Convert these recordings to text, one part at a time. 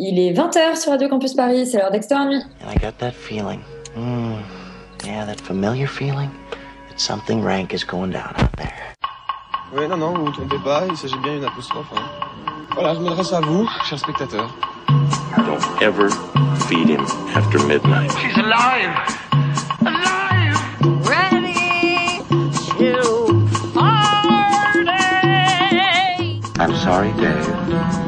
Il est 20h sur Radio Campus Paris, c'est l'heure d'Extérieur Nuit. And I got that feeling. Mm, yeah, that familiar feeling that something rank is going down out there. Oui, non, non, vous ne vous trompez pas, il s'agit bien d'une apostrophe. hein. Voilà, je m'adresse à vous, chers spectateurs. Don't ever feed him after midnight. She's alive! Alive! ready to party. I'm sorry, Dave.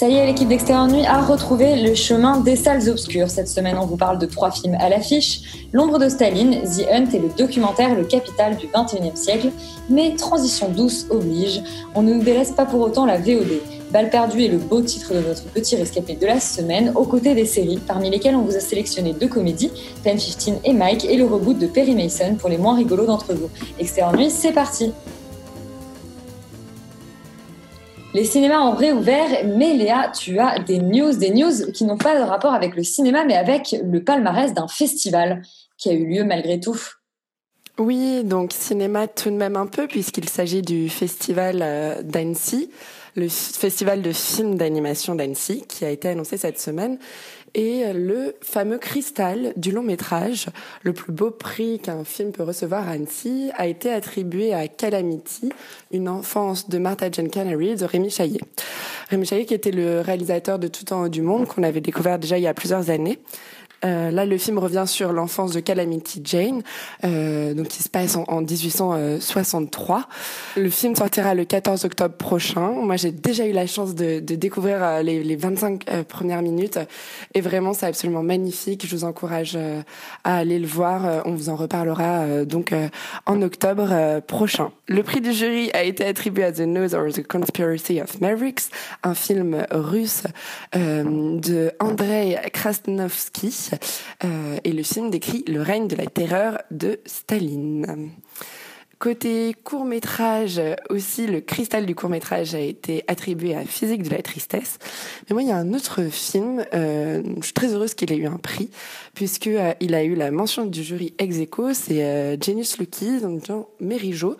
Ça y est, l'équipe d'Extérieur Nuit a retrouvé le chemin des salles obscures. Cette semaine, on vous parle de trois films à l'affiche L'ombre de Staline, The Hunt et le documentaire Le Capital du 21e siècle. Mais transition douce oblige, on ne nous délaisse pas pour autant la VOD. Balle perdue est le beau titre de notre petit rescapé de la semaine, aux côtés des séries, parmi lesquelles on vous a sélectionné deux comédies, Pen 15 et Mike, et le reboot de Perry Mason pour les moins rigolos d'entre vous. Extérieur Nuit, c'est parti Les cinémas ont réouvert, mais Léa, tu as des news, des news qui n'ont pas de rapport avec le cinéma, mais avec le palmarès d'un festival qui a eu lieu malgré tout. Oui, donc cinéma tout de même un peu, puisqu'il s'agit du festival euh, d'Annecy, le festival de films d'animation d'Annecy, qui a été annoncé cette semaine, et le fameux cristal du long métrage, le plus beau prix qu'un film peut recevoir à Annecy, a été attribué à Calamity, une enfance de Martha Jane Canary de Rémi Chaillet. Rémi Chaillet qui était le réalisateur de Tout en haut du monde, qu'on avait découvert déjà il y a plusieurs années. Euh, là, le film revient sur l'enfance de Calamity Jane, euh, donc qui se passe en, en 1863. Le film sortira le 14 octobre prochain. Moi, j'ai déjà eu la chance de, de découvrir euh, les, les 25 euh, premières minutes, et vraiment, c'est absolument magnifique. Je vous encourage à aller le voir. On vous en reparlera donc en octobre prochain. Le prix du jury a été attribué à The Nose or the Conspiracy of Mavericks, un film russe de Andrei Krasnovsky. Euh, et le film décrit le règne de la terreur de Staline. Côté court métrage aussi, le cristal du court métrage a été attribué à Physique de la tristesse. Mais moi, il y a un autre film. euh, je suis très heureuse qu'il ait eu un prix puisque euh, il a eu la mention du jury ex aequo. C'est euh, Genius Lucky, donc Jean Mérigeau,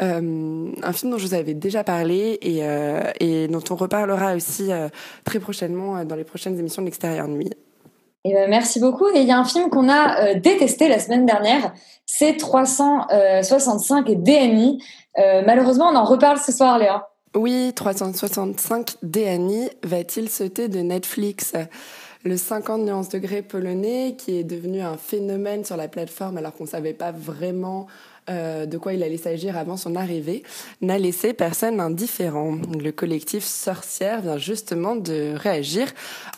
un film dont je vous avais déjà parlé et, et dont on reparlera aussi très prochainement dans les prochaines émissions de l'extérieur nuit. Eh ben, merci beaucoup. Et il y a un film qu'on a euh, détesté la semaine dernière, c'est 365 DNI. Euh, malheureusement, on en reparle ce soir, Léa. Oui, 365 DNI va-t-il sauter de Netflix? Le 50 nuances degrés polonais, qui est devenu un phénomène sur la plateforme alors qu'on ne savait pas vraiment euh, de quoi il allait s'agir avant son arrivée, n'a laissé personne indifférent. Le collectif Sorcière vient justement de réagir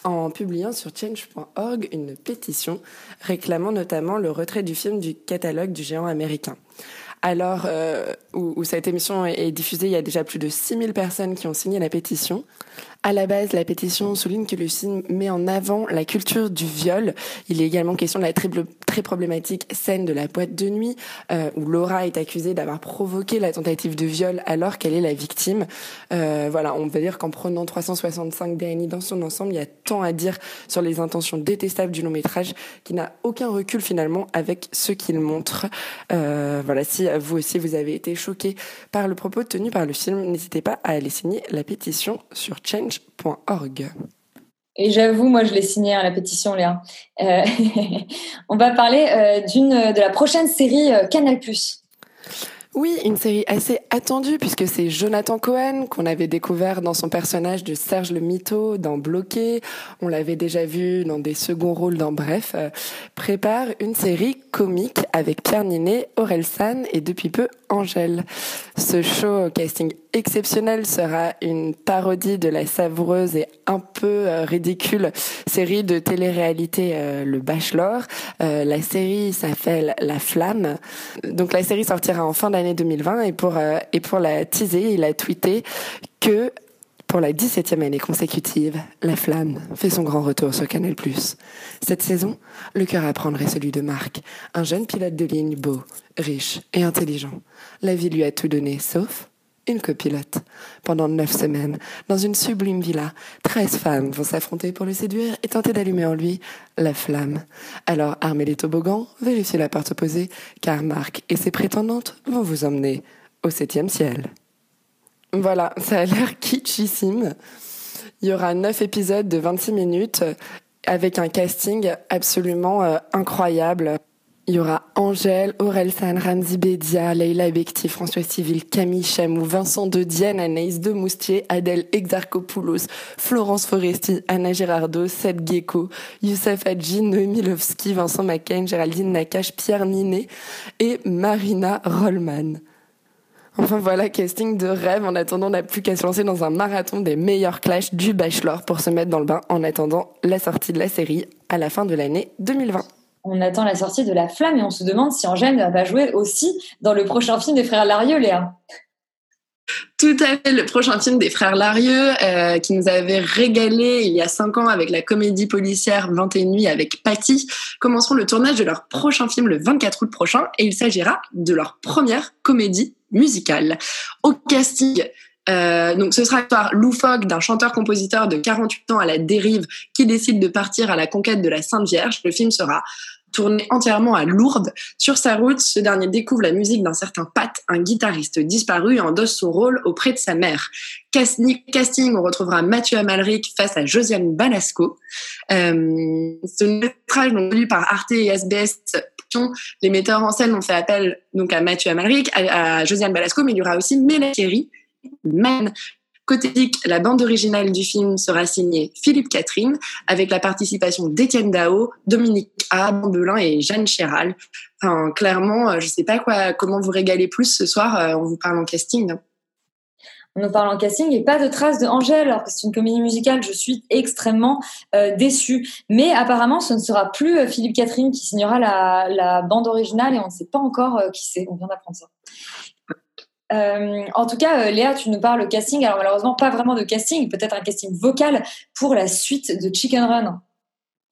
en publiant sur change.org une pétition réclamant notamment le retrait du film du catalogue du géant américain. Alors, euh, où, cette émission est diffusée, il y a déjà plus de 6000 personnes qui ont signé la pétition. À la base, la pétition souligne que le film met en avant la culture du viol. Il est également question de la très, très problématique scène de la boîte de nuit, euh, où Laura est accusée d'avoir provoqué la tentative de viol alors qu'elle est la victime. Euh, voilà, on va dire qu'en prenant 365 DNI dans son ensemble, il y a tant à dire sur les intentions détestables du long métrage qui n'a aucun recul finalement avec ce qu'il montre. Euh, voilà, si vous aussi vous avez été choqué par le propos tenu par le film, n'hésitez pas à aller signer la pétition sur change.org. Et j'avoue, moi, je l'ai signé à la pétition, Léa. Euh, on va parler euh, d'une de la prochaine série euh, Canal+. Oui, une série assez attendue puisque c'est Jonathan Cohen qu'on avait découvert dans son personnage de Serge le Mito dans Bloqué. On l'avait déjà vu dans des seconds rôles dans Bref. euh, prépare une série comique avec Pierre Ninet, Aurel San et depuis peu Angèle. Ce show casting exceptionnel sera une parodie de la savoureuse et un peu euh, ridicule série de télé-réalité euh, Le Bachelor. Euh, la série s'appelle La Flamme. Donc la série sortira en fin d'année 2020 et pour euh, et pour la teaser, il a tweeté que pour la 17e année consécutive, La Flamme fait son grand retour sur Canal+. Cette saison, le cœur à prendre est celui de Marc, un jeune pilote de ligne beau, riche et intelligent. La vie lui a tout donné, sauf une copilote. Pendant neuf semaines, dans une sublime villa, treize femmes vont s'affronter pour le séduire et tenter d'allumer en lui la flamme. Alors armez les toboggans, vérifiez la porte opposée, car Marc et ses prétendantes vont vous emmener au septième ciel. Voilà, ça a l'air kitschissime. Il y aura neuf épisodes de 26 minutes avec un casting absolument euh, incroyable. Il y aura Angèle, San, Ramzi Bedia, Leila Bekti, François Civil, Camille Chamou, Vincent De Dienne, Anaïs de Moustier, Adèle Exarchopoulos, Florence Foresti, Anna Girardot, Seth Gecko, Youssef Hadji, Noémie Lovski, Vincent McCain, Géraldine Nakache, Pierre Ninet et Marina Rollman. Enfin voilà, casting de rêve. En attendant, on n'a plus qu'à se lancer dans un marathon des meilleurs clashs du Bachelor pour se mettre dans le bain en attendant la sortie de la série à la fin de l'année 2020. On attend la sortie de La Flamme et on se demande si Angèle va jouer aussi dans le prochain film des frères Larieux, Léa. Tout à fait, le prochain film des frères Larieux, euh, qui nous avait régalé il y a cinq ans avec la comédie policière 21 nuits avec Patty, commenceront le tournage de leur prochain film le 24 août prochain et il s'agira de leur première comédie musicale. Au casting, euh, donc ce sera l'histoire loufoque d'un chanteur-compositeur de 48 ans à la dérive qui décide de partir à la conquête de la Sainte Vierge. Le film sera tourné entièrement à Lourdes. Sur sa route, ce dernier découvre la musique d'un certain Pat, un guitariste disparu, et endosse son rôle auprès de sa mère. Casting, on retrouvera Mathieu Amalric face à Josiane Balasco. Euh, ce métrage produit par Arte et SBS les metteurs en scène ont fait appel donc à Mathieu Amalric, à, Josiane Balasco, mais il y aura aussi Mélanie Man, Côté geek, la bande originale du film sera signée Philippe Catherine, avec la participation d'Étienne Dao, Dominique A, Belin et Jeanne Chéral. Enfin, clairement, euh, je ne sais pas quoi, comment vous régaler plus ce soir. Euh, on vous parle en casting. On nous parle en casting et pas de traces de Angèle, alors que c'est une comédie musicale. Je suis extrêmement euh, déçue. Mais apparemment, ce ne sera plus Philippe Catherine qui signera la, bande originale et on ne sait pas encore qui c'est. On vient d'apprendre ça. Euh, en tout cas, euh, Léa, tu nous parles casting. Alors malheureusement, pas vraiment de casting, peut-être un casting vocal pour la suite de Chicken Run.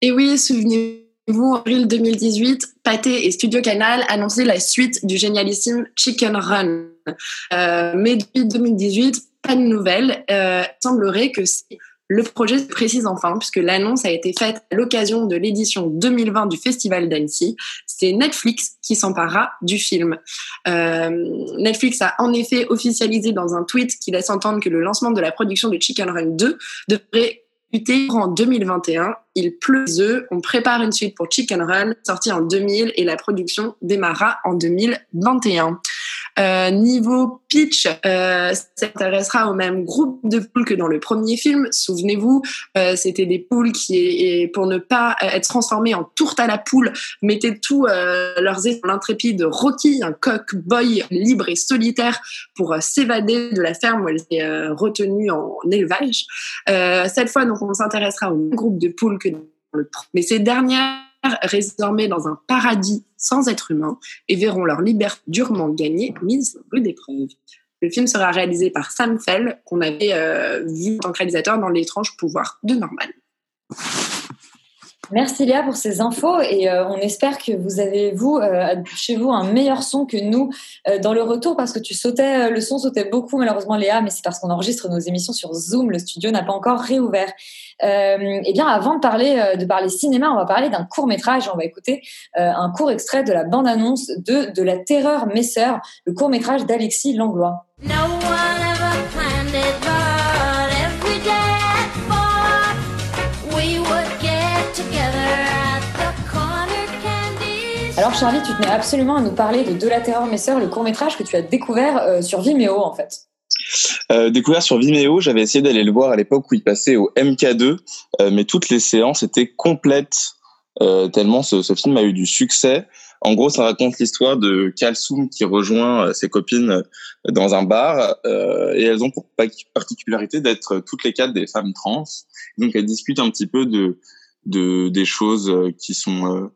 Et oui, souvenez-vous, en avril 2018, Pathé et Studio Canal annonçaient la suite du génialissime Chicken Run. Euh, mais depuis 2018, pas de nouvelles. il semblerait que c'est le projet se précise enfin, puisque l'annonce a été faite à l'occasion de l'édition 2020 du Festival d'Annecy. C'est Netflix qui s'emparera du film. Euh, Netflix a en effet officialisé dans un tweet qui laisse entendre que le lancement de la production de Chicken Run 2 devrait débuter en 2021. Il pleut eux. On prépare une suite pour Chicken Run, sortie en 2000, et la production démarrera en 2021. Euh, niveau pitch, euh, s'intéressera au même groupe de poules que dans le premier film. Souvenez-vous, euh, c'était des poules qui, pour ne pas être transformées en tourte à la poule, mettaient tout euh, leurs dans l'intrépide Rocky, un cock-boy libre et solitaire pour euh, s'évader de la ferme où elle était euh, retenue en élevage. cette fois, donc, on s'intéressera au même groupe de poules que dans le mais ces dernières résormées dans un paradis sans être humain et verront leur liberté durement gagnée mise rue d'épreuve. Le film sera réalisé par Sam Fell, qu'on avait euh, vu en tant que réalisateur dans L'étrange pouvoir de Norman. Merci Léa pour ces infos et euh, on espère que vous avez vous euh, chez vous un meilleur son que nous dans le retour parce que tu sautais le son sautait beaucoup malheureusement Léa mais c'est parce qu'on enregistre nos émissions sur Zoom le studio n'a pas encore réouvert euh, eh bien, avant de parler euh, de parler cinéma, on va parler d'un court métrage. On va écouter euh, un court extrait de la bande annonce de De la terreur mes sœurs, le court métrage d'Alexis Langlois. Charlie, tu tenais absolument à nous parler de De la terreur mes sœurs, le court métrage que tu as découvert sur Vimeo en fait. Euh, découvert sur Vimeo, j'avais essayé d'aller le voir à l'époque où il passait au MK2, euh, mais toutes les séances étaient complètes euh, tellement ce, ce, film a eu du succès. En gros, ça raconte l'histoire de Kalsoum qui rejoint euh, ses copines dans un bar et elles ont pour particularité d'être toutes les quatre des femmes trans. Donc elles discutent un petit peu de, de des choses qui sont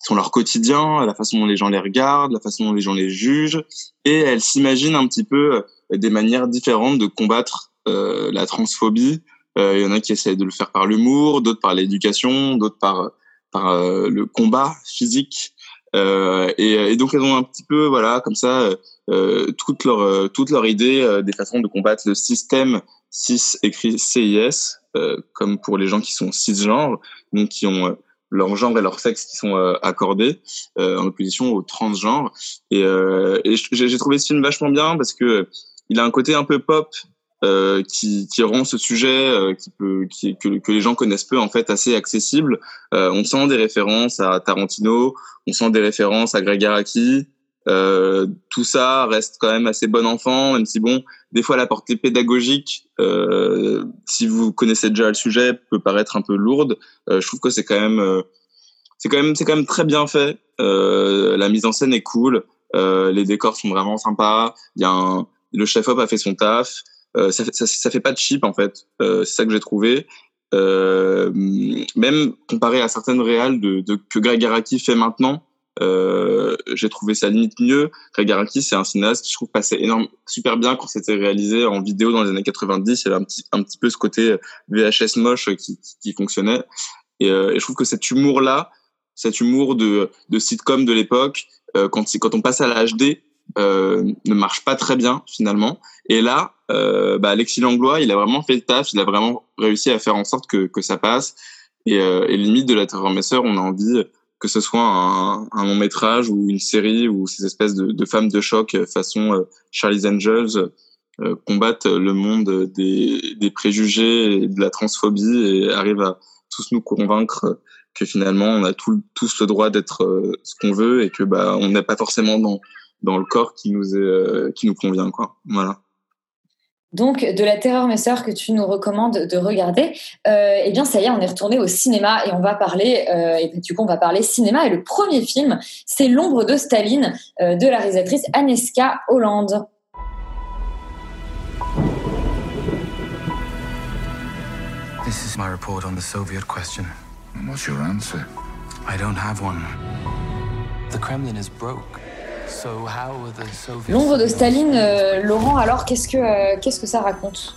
sont leur quotidien, la façon dont les gens les regardent, la façon dont les gens les jugent, et elles s'imaginent un petit peu des manières différentes de combattre euh, la transphobie. Euh, il y en a qui essaient de le faire par l'humour, d'autres par l'éducation, d'autres par par euh, le combat physique. Euh, et, et, donc elles ont un petit peu voilà comme ça euh, toute leur euh, toute leur idée euh, des façons de combattre le système cis écrit CIS, euh, comme pour les gens qui sont cisgenres, donc qui ont euh, leur genre et leur sexe qui sont euh, accordés euh, en opposition aux transgenres. Et, euh, et j'ai j'ai trouvé ce film vachement bien parce que il a un côté un peu pop euh, qui, qui rend ce sujet euh, qui peut, qui, que, que les gens connaissent peu en fait assez accessible. Euh, on sent des références à Tarantino, on sent des références à Greg Araki. Euh, tout ça reste quand même assez bon enfant, même si bon, des fois la portée pédagogique, euh, si vous connaissez déjà le sujet, peut paraître un peu lourde. Euh, je trouve que c'est quand même, euh, c'est quand même, c'est quand même très bien fait. Euh, la mise en scène est cool, euh, les décors sont vraiment sympas. Il y a un, le chef-op a fait son taf. Ça, fait, ça, ça fait pas de cheap en fait. C'est ça que j'ai trouvé. Même comparé à certaines réales de, de que Greg Araki fait maintenant, euh, j'ai trouvé ça limite mieux. Greg Araki, c'est un cinéaste qui je trouve passait énorme, super bien quand c'était réalisé en vidéo dans les années 90. Il y avait un petit, un petit peu ce côté VHS moche qui, qui, qui fonctionnait. Et, euh, et, je trouve que cet humour-là, cet humour de, de sitcom de l'époque, euh, quand, quand on passe à la HD, euh, ne marche pas très bien finalement. Et là, euh, bah, Alexis Langlois, il a vraiment fait le taf, il a vraiment réussi à faire en sorte que, que ça passe. Et, euh, et limite de la terreur mes sœurs, on a envie que ce soit un, un long métrage ou une série ou ces espèces de, de femmes de choc façon euh, Charlie's Angels euh, combattent le monde des, des préjugés et de la transphobie et arrivent à tous nous convaincre que finalement on a tout, tous le droit d'être euh, ce qu'on veut et que bah on n'est pas forcément dans dans le corps qui nous est qui nous convient quoi. Voilà donc, de la terreur, mes sœurs, que tu nous recommandes de regarder, euh, eh bien, ça y est, on est retourné au cinéma et on va parler, euh, et du coup, on va parler cinéma. Et le premier film, c'est L'ombre de Staline euh, de la réalisatrice Aneska Hollande. This is my report on the Soviet question. What's your answer? I don't have one. The Kremlin is broke. L'ombre de Staline, euh, Laurent, alors qu'est-ce que, euh, qu'est-ce que ça raconte?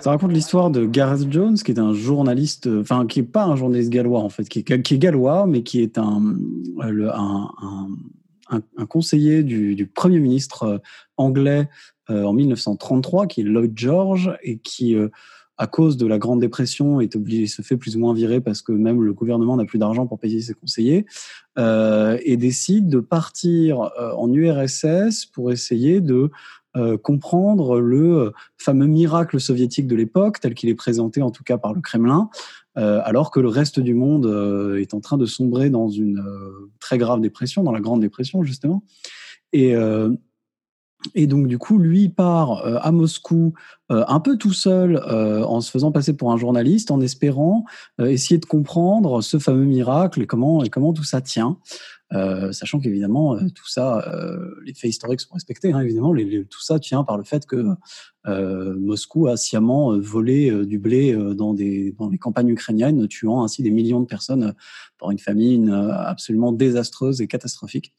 Ça raconte l'histoire de Gareth Jones, qui est un journaliste, enfin qui est pas un journaliste gallois en fait, qui est, gallois, mais qui est un, le, un, un, un, conseiller du, premier ministre anglais euh, en 1933, qui est Lloyd George, et qui, euh, à cause de la Grande Dépression, est obligé, se fait plus ou moins virer parce que même le gouvernement n'a plus d'argent pour payer ses conseillers, euh, et décide de partir euh, en URSS pour essayer de euh, comprendre le fameux miracle soviétique de l'époque, tel qu'il est présenté en tout cas par le Kremlin, euh, alors que le reste du monde euh, est en train de sombrer dans une euh, très grave dépression, dans la Grande Dépression justement. Et, et donc du coup, lui part à Moscou un peu tout seul, en se faisant passer pour un journaliste, en espérant essayer de comprendre ce fameux miracle et comment, et comment tout ça tient. Euh, sachant qu'évidemment euh, tout ça, euh, les faits historiques sont respectés. Hein, évidemment, les, les, tout ça tient par le fait que Moscou a sciemment volé du blé dans, des, dans les campagnes ukrainiennes, tuant ainsi des millions de personnes par une famine absolument désastreuse et catastrophique.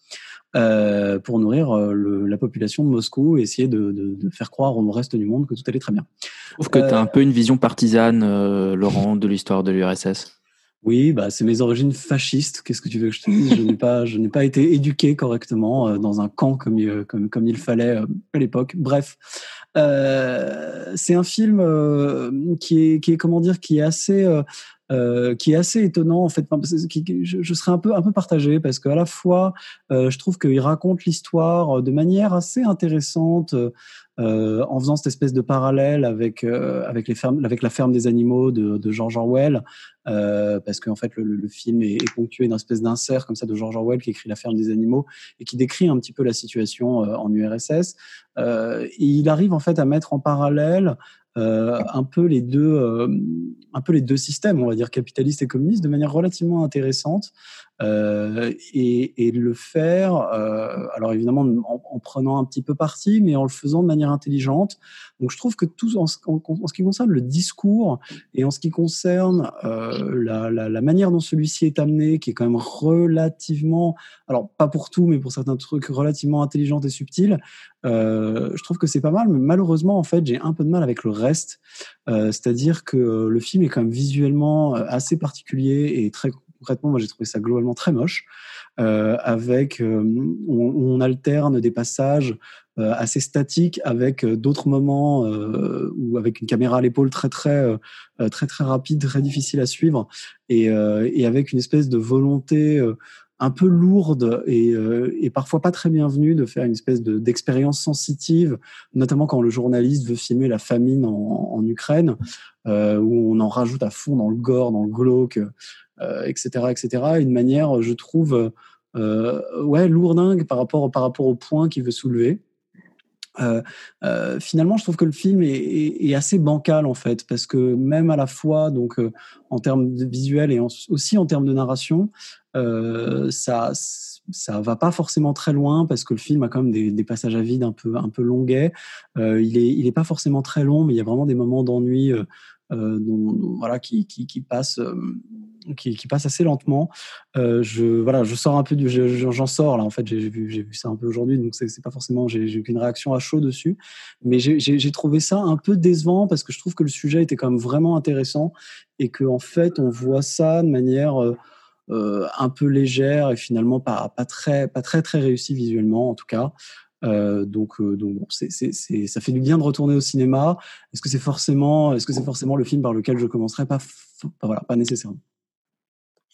Euh, pour nourrir euh, le, la population de Moscou et essayer de, de, de, faire croire au reste du monde que tout allait très bien. Je trouve que euh, tu as un peu une vision partisane, Laurent, de l'histoire de l'URSS. Oui, bah, c'est mes origines fascistes. Qu'est-ce que tu veux que je te dise? Je n'ai pas, je n'ai pas été éduqué correctement euh, dans un camp comme il, comme, comme il fallait euh, à l'époque. Bref, euh, c'est un film euh, qui est, qui est comment dire, qui est assez, euh, qui est assez étonnant en fait. Je, serais un peu, un peu partagé parce qu'à la fois, je trouve qu'il raconte l'histoire de manière assez intéressante. Euh, en faisant cette espèce de parallèle avec euh, avec les fermes, avec la ferme des animaux de, de George Orwell, euh, parce qu'en fait le, le, film est, est ponctué d'une espèce d'insert comme ça de George Orwell qui écrit la ferme des animaux et qui décrit un petit peu la situation euh, en URSS. et il arrive en fait à mettre en parallèle euh, un peu les deux, euh, un peu les deux systèmes, on va dire capitaliste et communiste, de manière relativement intéressante, euh, et, et, le faire, euh, alors évidemment en, en, prenant un petit peu parti, mais en le faisant de manière intelligente. Donc je trouve que tout en, en, en ce qui concerne le discours et en ce qui concerne euh, la, la, la, manière dont celui-ci est amené, qui est quand même relativement, alors pas pour tout, mais pour certains trucs relativement intelligente et subtil, euh, je trouve que c'est pas mal, mais malheureusement, en fait, j'ai un peu de mal avec le reste. Euh, C'est-à-dire que le film est quand même visuellement assez particulier et très concrètement, moi j'ai trouvé ça globalement très moche, euh, avec euh, on, alterne des passages euh, assez statiques avec euh, d'autres moments où avec une caméra à l'épaule très très très très rapide, très difficile à suivre, et, avec une espèce de volonté un peu lourde et, parfois pas très bienvenue de faire une espèce d'expérience sensitive, notamment quand le journaliste veut filmer la famine en, Ukraine, où on en rajoute à fond dans le gore, dans le glauque, etc., etc. Une manière, je trouve, euh, ouais, lourdingue par rapport par rapport au point qu'il veut soulever. Euh, euh, finalement, je trouve que le film est, assez bancal en fait, parce que même à la fois, donc euh, en termes de visuel et aussi en termes de narration, euh, ça ça va pas forcément très loin parce que le film a quand même des, passages à vide un peu un peu longuets. Euh, il est il est pas forcément très long, mais il y a vraiment des moments d'ennui euh, euh dont, voilà qui qui, passent euh, qui, qui passe assez lentement. Euh, je voilà, je sors un peu du, j'en sors là. En fait, j'ai vu j'ai vu ça un peu aujourd'hui, donc c'est pas forcément j'ai qu'une réaction à chaud dessus, mais j'ai trouvé ça un peu décevant parce que je trouve que le sujet était quand même vraiment intéressant et que en fait on voit ça de manière euh, euh, un peu légère et finalement pas, pas, très, pas très très réussi visuellement en tout cas. Euh, donc, euh, donc bon, c'est, c'est, c'est, ça fait du bien de retourner au cinéma. Est-ce que c'est forcément, est-ce que c'est forcément le film par lequel je commencerai? Pas, pas voilà, pas nécessairement.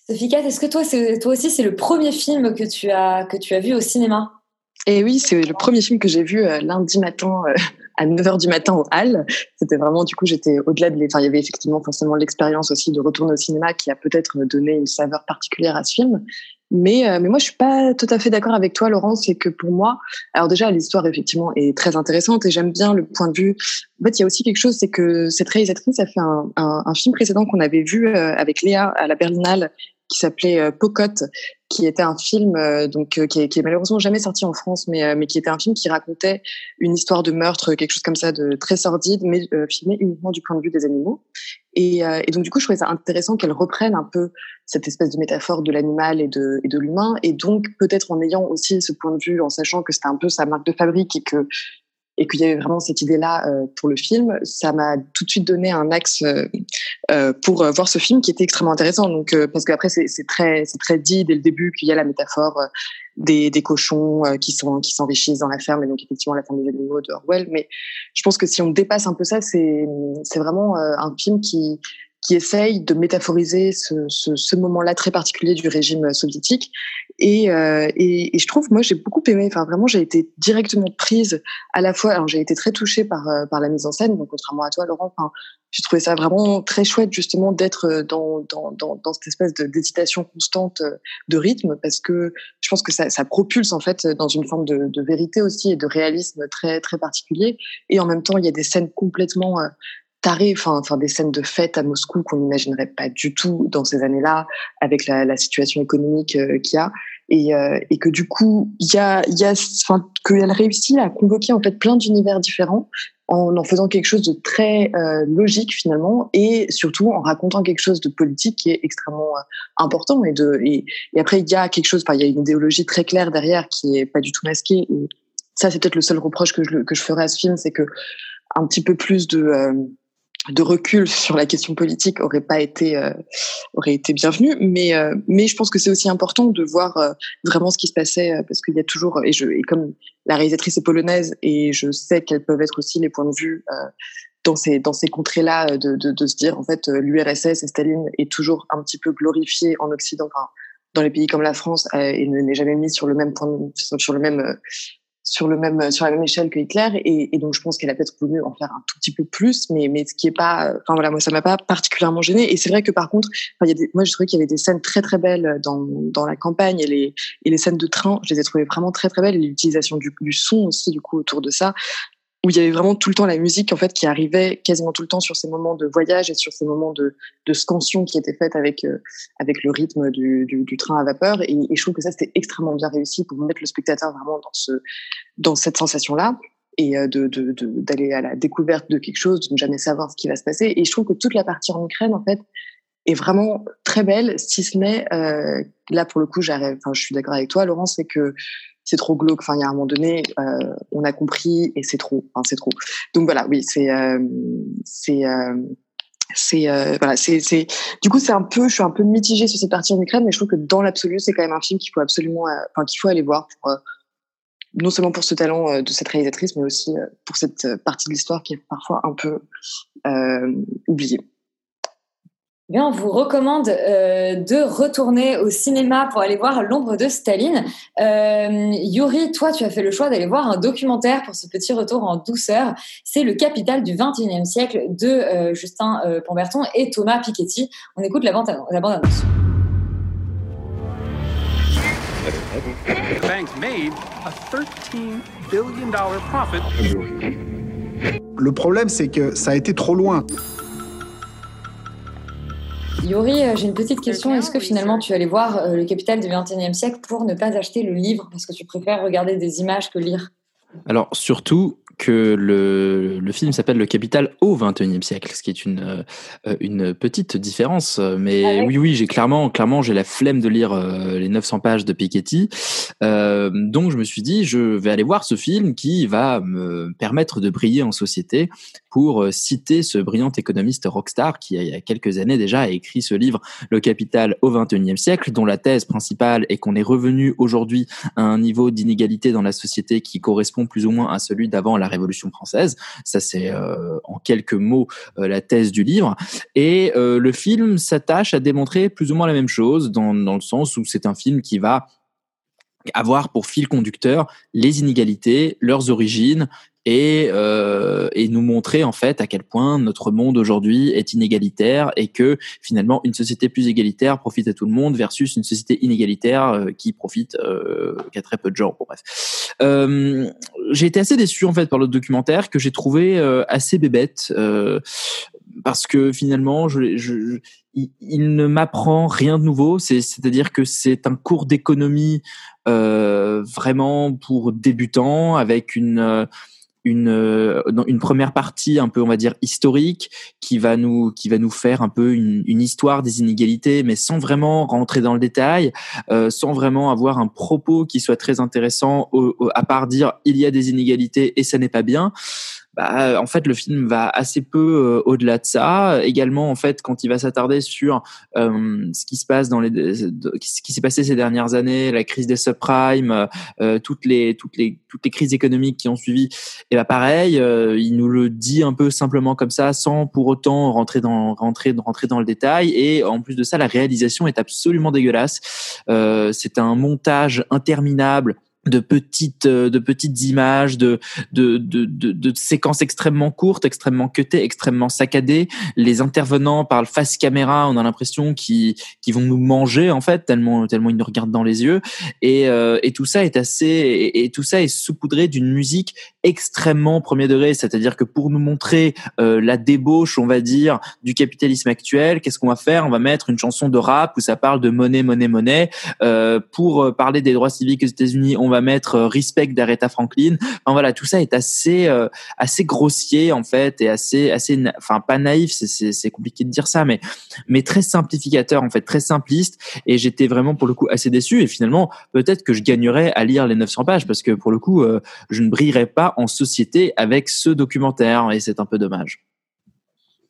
Sophie Kat, est-ce que toi, c'est, toi aussi, c'est le premier film que tu as que tu as vu au cinéma? Et oui, c'est le premier film que j'ai vu euh, lundi matin euh, à 9h du matin au Hall. C'était vraiment, du coup, j'étais au-delà de... Enfin, il y avait effectivement forcément l'expérience aussi de retourner au cinéma qui a peut-être donné une saveur particulière à ce film. Mais, euh, mais moi, je suis pas tout à fait d'accord avec toi, Laurent. C'est que pour moi, alors déjà, l'histoire, effectivement, est très intéressante et j'aime bien le point de vue. En fait, il y a aussi quelque chose, c'est que cette réalisatrice a fait un, un, un film précédent qu'on avait vu euh, avec Léa à la Berlinale qui s'appelait euh, Pocotte, qui était un film euh, donc euh, qui est, qui est, malheureusement jamais sorti en France, mais mais qui était un film qui racontait une histoire de meurtre, quelque chose comme ça, de très sordide, mais filmé uniquement du point de vue des animaux. Et, et donc du coup, je trouvais ça intéressant qu'elle reprenne un peu cette espèce de métaphore de l'animal et de, et de l'humain, et donc peut-être en ayant aussi ce point de vue, en sachant que c'était un peu sa marque de fabrique et que et qu'il y avait vraiment cette idée-là euh, pour le film, ça m'a tout de suite donné un axe euh, euh, pour voir ce film qui était extrêmement intéressant. Donc parce qu'après c'est très très dit dès le début qu'il y a la métaphore des, des cochons qui sont qui s'enrichissent dans la ferme et donc effectivement la ferme des animaux de Orwell. Mais je pense que si on dépasse un peu ça, c'est c'est vraiment un film qui qui essaye de métaphoriser ce, ce, ce moment-là très particulier du régime soviétique. Et, euh, et, et, je trouve, moi, j'ai beaucoup aimé. Enfin, vraiment, j'ai été directement prise à la fois. Alors, j'ai été très touchée par euh, par la mise en scène. Donc, contrairement à toi, Laurent, enfin, j'ai trouvé ça vraiment très chouette justement d'être dans, dans, dans, dans cette espèce d'hésitation constante de rythme parce que je pense que ça, ça propulse en fait dans une forme de, de vérité aussi et de réalisme très très particulier. Et en même temps, il y a des scènes complètement euh, taré, enfin, enfin des scènes de fête à Moscou qu'on n'imaginerait pas du tout dans ces années-là, avec la, la situation économique euh, qu'il y a, et, euh, et que du coup, il y a, y a, enfin, qu'elle réussit à convoquer en fait plein d'univers différents en en faisant quelque chose de très euh, logique finalement, et surtout en racontant quelque chose de politique qui est extrêmement euh, important. Et de, et, après, il y a quelque chose, il y a une idéologie très claire derrière qui est pas du tout masquée. Et ça, c'est peut-être le seul reproche que je, que je ferais à ce film, c'est que un petit peu plus de euh, de recul sur la question politique aurait pas été euh, aurait été bienvenu. Mais euh, mais je pense que c'est aussi important de voir euh, vraiment ce qui se passait parce qu'il y a toujours et je et comme la réalisatrice est polonaise et je sais qu'elles peuvent être aussi les points de vue dans ces dans ces contrées là de, de, de se dire en fait l'URSS et Staline est toujours un petit peu glorifié en Occident enfin, dans les pays comme la France et n'est jamais mis sur le même point sur le même sur le même sur la même échelle que Hitler et, et donc je pense qu'elle a peut-être voulu en faire un tout petit peu plus mais mais ce qui est pas enfin voilà moi ça m'a pas particulièrement gêné et c'est vrai que par contre y a des, moi je trouvais qu'il y avait des scènes très très belles dans dans la campagne et les et les scènes de train je les ai trouvées vraiment très très belles et l'utilisation du, du son aussi du coup autour de ça où il y avait vraiment tout le temps la musique en fait qui arrivait quasiment tout le temps sur ces moments de voyage et sur ces moments de, scansion qui étaient faites avec euh, avec le rythme du, train à vapeur. Et, je trouve que ça c'était extrêmement bien réussi pour mettre le spectateur vraiment dans ce dans cette sensation là et euh, d'aller à la découverte de quelque chose de ne jamais savoir ce qui va se passer. Et je trouve que toute la partie en Ukraine en fait est vraiment très belle si ce n'est euh, là pour le coup j'arrive enfin je suis d'accord avec toi Laurent c'est que c'est trop glauque. Enfin, il y a un moment donné, euh, on a compris et c'est trop. C'est trop. Donc voilà, oui, c'est euh, c'est euh, voilà, c'est c'est du coup c'est un peu, je suis un peu mitigée sur cette partie en Ukraine, mais je trouve que dans l'absolu, c'est quand même un film qu'il faut absolument, enfin qu'il faut aller voir non seulement pour ce talent de cette réalisatrice, mais aussi pour cette partie de l'histoire qui est parfois un peu oubliée. Eh Bien, on vous recommande euh, de retourner au cinéma pour aller voir L'ombre de Staline. Euh, Yuri, toi, tu as fait le choix d'aller voir un documentaire pour ce petit retour en douceur. C'est Le Capital du XXIe siècle de euh, Justin euh, Pemberton et Thomas Piketty. On écoute la bande-annonce. La bande-annonce. The bank made a $13 billion profit. Le problème, c'est que ça a été trop loin. Yuri, euh, j'ai une petite question. Est-ce que finalement tu allais voir euh, Le Capital du XXIe siècle pour ne pas acheter le livre? Parce que tu préfères regarder des images que lire Alors, surtout que le, le film s'appelle Le Capital au XXIe siècle, ce qui est une, euh, une petite différence. Mais Ah ouais oui, oui, j'ai clairement, clairement, j'ai la flemme de lire euh, les 900 pages de Piketty. Euh, donc, je me suis dit, je vais aller voir ce film qui va me permettre de briller en société pour euh, citer ce brillant économiste rockstar qui, il y a quelques années déjà, a écrit ce livre, Le Capital au XXIe siècle, dont la thèse principale est qu'on est revenu aujourd'hui à un niveau d'inégalité dans la société qui correspond plus ou moins à celui d'avant la Révolution française. Ça, c'est euh, en quelques mots euh, la thèse du livre. Et euh, le film s'attache à démontrer plus ou moins la même chose, dans, dans le sens où c'est un film qui va avoir pour fil conducteur les inégalités, leurs origines et, euh, et nous montrer en fait à quel point notre monde aujourd'hui est inégalitaire et que finalement une société plus égalitaire profite à tout le monde versus une société inégalitaire euh, qui profite euh, qu'à très peu de gens. Bon, bref, euh, j'ai été assez déçu en fait par le documentaire que j'ai trouvé euh, assez bébête parce que finalement je, je, il, ne m'apprend rien de nouveau. C'est, c'est-à-dire que c'est un cours d'économie vraiment pour débutants avec une euh, une euh, une première partie un peu on va dire historique qui va nous qui va nous faire un peu une, une histoire des inégalités mais sans vraiment rentrer dans le détail euh, sans vraiment avoir un propos qui soit très intéressant au, au- à part dire il y a des inégalités et ça n'est pas bien bah, en fait, le film va assez peu euh, au-delà de ça. Également, en fait, quand il va s'attarder sur euh, ce qui se passe dans les, ce qui s'est passé ces dernières années, la crise des subprimes, euh, euh, toutes les toutes les toutes les crises économiques qui ont suivi, et bah pareil, euh, il nous le dit un peu simplement comme ça, sans pour autant rentrer dans rentrer rentrer dans le détail. Et en plus de ça, la réalisation est absolument dégueulasse. Euh, c'est un montage interminable de petites euh, de petites images de de, de de séquences extrêmement courtes extrêmement cutées extrêmement saccadées. Les intervenants parlent face caméra on a l'impression qu'ils qu'ils vont nous manger en fait tellement tellement ils nous regardent dans les yeux. Et euh, et tout ça est assez et tout ça est saupoudré d'une musique extrêmement premier degré c'est-à-dire que pour nous montrer euh, la débauche on va dire du capitalisme actuel qu'est-ce qu'on va faire? On va mettre une chanson de rap où ça parle de monnaie monnaie monnaie. Euh, pour euh, parler des droits civiques aux États-Unis, on va mettre euh, Respect d'Aretha Franklin. Enfin voilà, tout ça est assez euh, assez grossier en fait et assez assez enfin pas naïf, c'est compliqué de dire ça mais mais très simplificateur en fait, très simpliste. Et j'étais vraiment pour le coup assez déçu. Et finalement peut-être que je gagnerais à lire les 900 pages parce que pour le coup euh, je ne brillerais pas en société avec ce documentaire et c'est un peu dommage.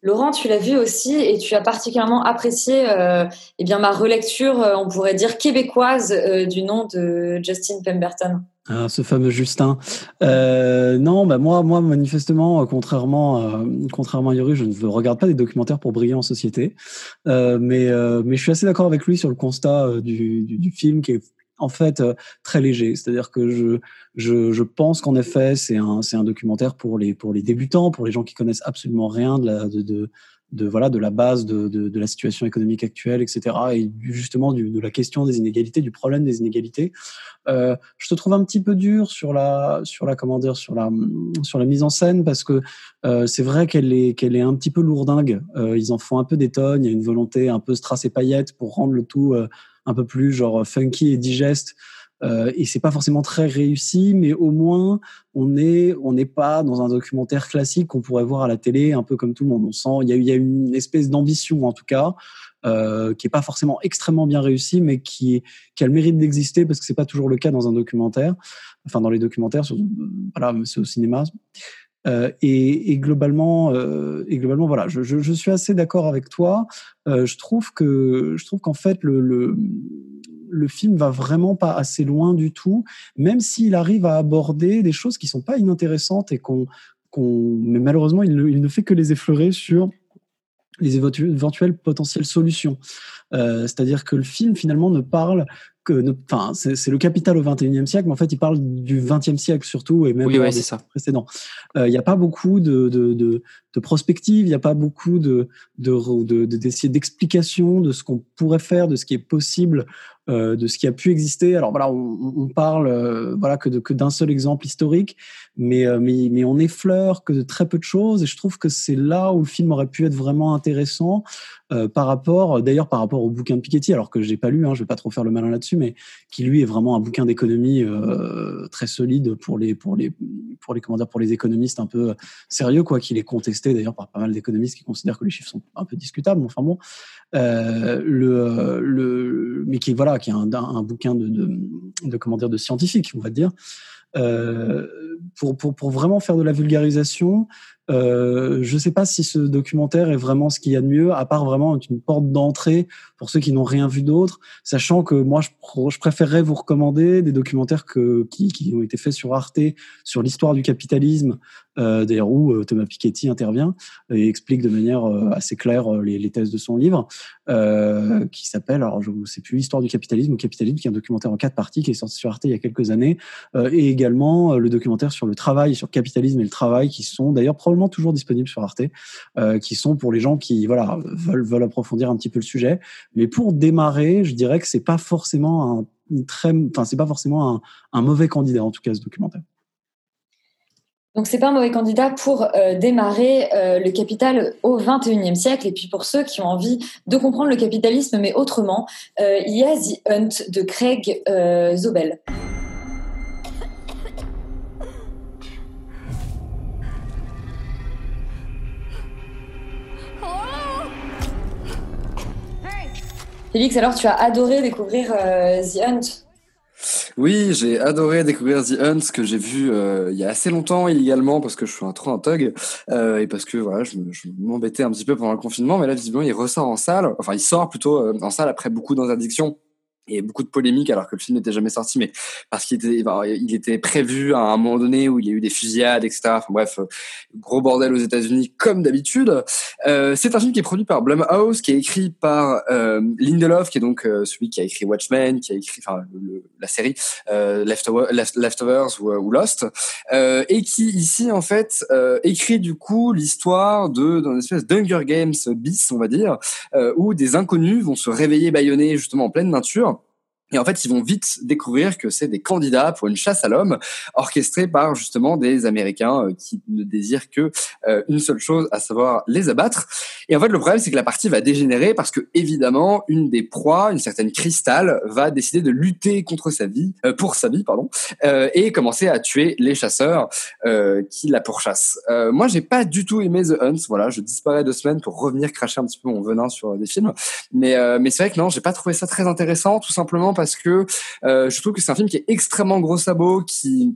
Laurent, tu l'as vu aussi et tu as particulièrement apprécié euh, eh bien, ma relecture, euh, on pourrait dire québécoise, euh, du nom de Justin Pemberton. Ah, ce fameux Justin. Euh, non, bah moi, moi, manifestement, contrairement, à, contrairement à Yuri, je ne regarde pas des documentaires pour briller en société. Euh, mais, euh, mais je suis assez d'accord avec lui sur le constat euh, du, du, du film qui est en fait euh, très léger. C'est-à-dire que je, je, pense qu'en effet, c'est un, un documentaire pour les, pour les débutants, pour les gens qui connaissent absolument rien de la, de, voilà de la base de, de, la situation économique actuelle, etc. Et justement de la question des inégalités, du problème des inégalités. Euh, je te trouve un petit peu dur sur la sur la comment dire sur la sur la mise en scène parce que euh, c'est vrai qu'elle est qu'elle est un petit peu lourdingue. Ils en font un peu des tonnes. Il y a une volonté un peu strass et paillettes pour rendre le tout un peu plus genre funky et digeste. Euh, et c'est pas forcément très réussi, mais au moins on est on n'est pas dans un documentaire classique qu'on pourrait voir à la télé, un peu comme tout le monde. On sent il y a, y a une espèce d'ambition en tout cas euh, qui est pas forcément extrêmement bien réussie, mais qui qui a le mérite d'exister parce que c'est pas toujours le cas dans un documentaire, enfin dans les documentaires, sur- voilà, mais c'est au cinéma. Euh, et, et, globalement, euh, et globalement, voilà, je, je, je suis assez d'accord avec toi. Euh, je trouve que je trouve qu'en fait le, le le film va vraiment pas assez loin du tout, même s'il arrive à aborder des choses qui sont pas inintéressantes et qu'on, qu'on, mais malheureusement, il il ne fait que les effleurer sur les éventuelles potentielles solutions. Euh, c'est-à-dire que le film finalement ne parle que, enfin, c'est le capital au 21e siècle, mais en fait, il parle du 20e siècle surtout et même oui, ouais, des ça. précédents. Il n'y a pas beaucoup de, de, de, de prospective, il n'y a pas beaucoup de d'essayer de, de, d'explications de ce qu'on pourrait faire, de ce qui est possible, euh, de ce qui a pu exister. Alors voilà, on, parle euh, voilà que, d'un seul exemple historique, mais, euh, mais mais on effleure que de très peu de choses. Et je trouve que c'est là où le film aurait pu être vraiment intéressant par rapport, d'ailleurs par rapport au bouquin de Piketty, alors que j'ai pas lu, hein, je vais pas trop faire le malin là-dessus, mais qui lui est vraiment un bouquin d'économie très solide pour les pour les pour les pour les économistes un peu sérieux quoi, qu'il est d'ailleurs par pas mal d'économistes qui considèrent que les chiffres sont un peu discutables. Enfin bon, euh, le le mais qui voilà qui est un, un bouquin de, de, de comment dire de scientifique on va dire. Euh, pour, pour, pour vraiment faire de la vulgarisation, euh, je ne sais pas si ce documentaire est vraiment ce qu'il y a de mieux, à part vraiment une porte d'entrée pour ceux qui n'ont rien vu d'autre, sachant que moi, je, préférerais vous recommander des documentaires que, qui, qui, ont été faits sur Arte, sur l'histoire du capitalisme, euh, d'ailleurs où euh, Thomas Piketty intervient et explique de manière euh, assez claire les, les, thèses de son livre, euh, qui s'appelle, alors je ne sais plus, Histoire du capitalisme ou Capitalisme, qui est un documentaire en quatre parties qui est sorti sur Arte il y a quelques années, et également le documentaire sur le travail, sur le capitalisme et le travail, qui sont d'ailleurs toujours disponibles sur Arte, qui sont pour les gens qui voilà veulent, approfondir un petit peu le sujet. Mais pour démarrer, je dirais que c'est pas forcément un très, enfin c'est pas forcément un, mauvais candidat en tout cas ce documentaire. Donc c'est pas un mauvais candidat pour euh, démarrer euh, le capital au 21e siècle. Et puis pour ceux qui ont envie de comprendre le capitalisme mais autrement, euh, il y a The Hunt de Craig euh, Zobel. Félix, alors tu as adoré découvrir The Hunt. Oui, j'ai adoré découvrir The Hunt que j'ai vu euh, il y a assez longtemps illégalement parce que je suis un trop un thug euh, et parce que voilà, je, m'embêtais un petit peu pendant le confinement, mais là visiblement il ressort en salle, enfin il sort plutôt euh, en salle après beaucoup d'interdictions et beaucoup de polémiques alors que le film n'était jamais sorti mais parce qu'il était il était prévu à un moment donné où il y a eu des fusillades etc bref gros bordel aux États-Unis comme d'habitude. Euh, c'est un film qui est produit par Blumhouse qui est écrit par euh, Lindelof qui est donc euh, celui qui a écrit Watchmen qui a écrit enfin la série euh, Leftover, Leftovers ou, ou Lost euh, et qui ici en fait euh, écrit du coup l'histoire de d'une espèce d'Hunger Games bis on va dire où des inconnus vont se réveiller bâillonnés justement en pleine nature et en fait, ils vont vite découvrir que c'est des candidats pour une chasse à l'homme orchestrée par justement des Américains euh, qui ne désirent que euh, une seule chose, à savoir les abattre. Et en fait, le problème, c'est que la partie va dégénérer parce que évidemment, une des proies, une certaine cristal, va décider de lutter contre sa vie, euh, pour sa vie, pardon, euh, et commencer à tuer les chasseurs euh, qui la pourchassent. moi, j'ai pas du tout aimé The Hunt. Voilà, je disparais deux semaines pour revenir cracher un petit peu mon venin sur des films. Mais mais c'est vrai que non, j'ai pas trouvé ça très intéressant, tout simplement que euh, je trouve que c'est un film qui est extrêmement gros sabot, qui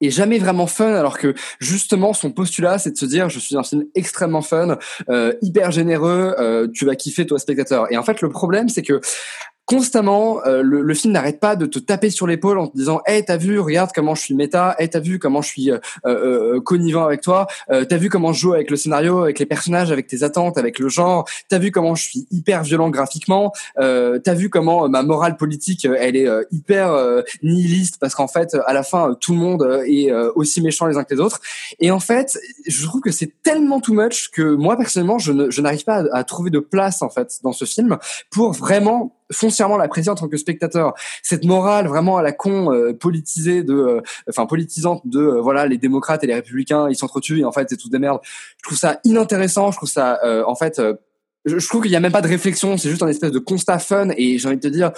est jamais vraiment fun alors que justement son postulat c'est de se dire je suis un film extrêmement fun euh, hyper généreux euh, tu vas kiffer toi spectateur. Et en fait le problème c'est que constamment, euh, le, le, film n'arrête pas de te taper sur l'épaule en te disant Hey, t'as vu, regarde comment je suis méta, hey, t'as vu comment je suis euh, euh, connivant avec toi, euh, t'as vu comment je joue avec le scénario, avec les personnages, avec tes attentes, avec le genre, t'as vu comment je suis hyper violent graphiquement, euh, t'as vu comment ma morale politique, elle est hyper nihiliste parce qu'en fait, à la fin, tout le monde est aussi méchant les uns que les autres. Et en fait, je trouve que c'est tellement too much que moi, personnellement, je, ne, je n'arrive pas à, à trouver de place en fait dans ce film pour vraiment foncièrement l'apprécier en tant que spectateur. Cette morale vraiment à la con euh, politisée de, euh, enfin politisante de euh, voilà les démocrates et les républicains ils s'entretuent et en fait c'est tous des merdes. Je trouve ça inintéressant. Je trouve ça en fait, je, je, trouve qu'il y a même pas de réflexion. C'est juste un espèce de constat fun et j'ai envie de te dire.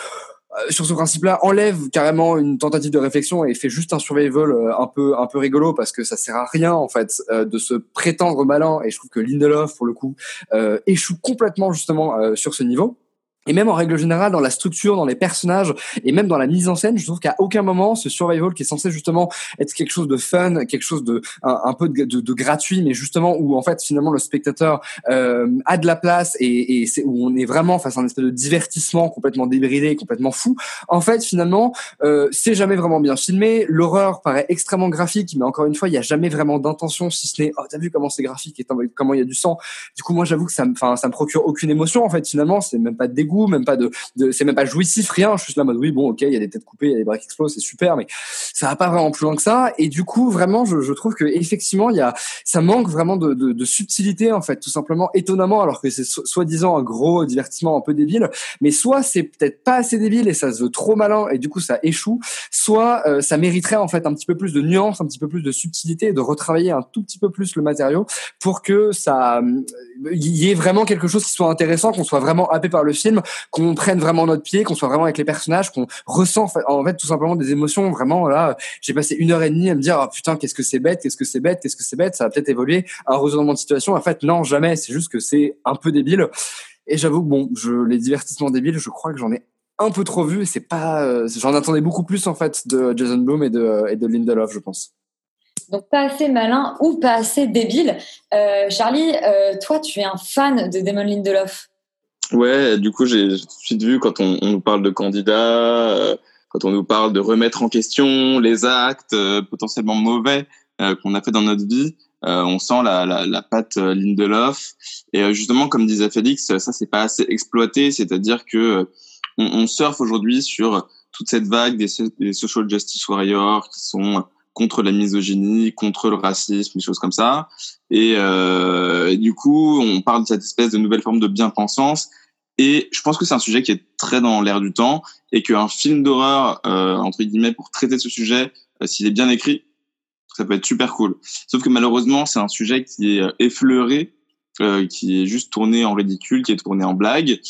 Sur ce principe-là, enlève carrément une tentative de réflexion et fait juste un survival un peu un peu rigolo parce que ça sert à rien en fait de se prétendre malin et je trouve que Lindelof pour le coup échoue complètement justement sur ce niveau. Et même en règle générale, dans la structure, dans les personnages, et même dans la mise en scène, je trouve qu'à aucun moment, ce survival qui est censé justement être quelque chose de fun, quelque chose de un, peu de, de, gratuit, mais justement où en fait finalement le spectateur euh, a de la place et, et c'est où on est vraiment face à un espèce de divertissement complètement débridé, complètement fou. En fait, finalement, euh, c'est jamais vraiment bien filmé. L'horreur paraît extrêmement graphique, mais encore une fois, il y a jamais vraiment d'intention, si ce n'est oh t'as vu comment c'est graphique et comment il y a du sang. Du coup, moi j'avoue que ça enfin ça me procure aucune émotion en fait. Finalement, c'est même pas de dégoût même pas de, c'est même pas jouissif, rien. Je suis juste là mode oui, bon, ok, il y a des têtes coupées, il y a des bras qui explosent, c'est super, mais ça va pas vraiment plus loin que ça. Et du coup, vraiment, je, je trouve que effectivement, il y a, ça manque vraiment de, de, de subtilité en fait, tout simplement, étonnamment, alors que c'est soi-disant un gros divertissement un peu débile, mais soit c'est peut-être pas assez débile et ça se veut trop malin et du coup ça échoue, soit euh, ça mériterait en fait un petit peu plus de nuance, un petit peu plus de subtilité de retravailler un tout petit peu plus le matériau pour que ça il y ait vraiment quelque chose qui soit intéressant, qu'on soit vraiment happé par le film, qu'on prenne vraiment notre pied, qu'on soit vraiment avec les personnages, qu'on ressent en fait tout simplement des émotions. Vraiment là, j'ai passé une heure et demie à me dire oh, putain qu'est-ce que c'est bête, qu'est-ce que c'est bête, qu'est-ce que c'est bête. Ça va peut-être évoluer un de situation. En fait non jamais. C'est juste que c'est un peu débile. Et j'avoue que bon, je, les divertissements débiles, je crois que j'en ai un peu trop vu c'est pas, euh, j'en attendais beaucoup plus en fait de Jason Blum et de, et de Lindelof, je pense donc pas assez malin ou pas assez débile. Euh, Charlie, euh, toi, tu es un fan de Damon Lindelof? Ouais, du coup, j'ai tout de suite vu quand on, on nous parle de candidats, euh, quand on nous parle de remettre en question les actes euh, potentiellement mauvais euh, qu'on a fait dans notre vie, on sent la, la, la patte Lindelof. Et justement, comme disait Félix, ça c'est pas assez exploité, c'est-à-dire que on, on surfe aujourd'hui sur toute cette vague des, des social justice warriors qui sont contre la misogynie, contre le racisme, des choses comme ça. Et, euh, et, du coup, on parle de cette espèce de nouvelle forme de bien-pensance. Et je pense que c'est un sujet qui est très dans l'air du temps et qu'un film d'horreur, euh, entre guillemets, pour traiter ce sujet, euh, s'il est bien écrit, ça peut être super cool. Sauf que malheureusement, c'est un sujet qui est euh, effleuré, euh, qui est juste tourné en ridicule, qui est tourné en blague.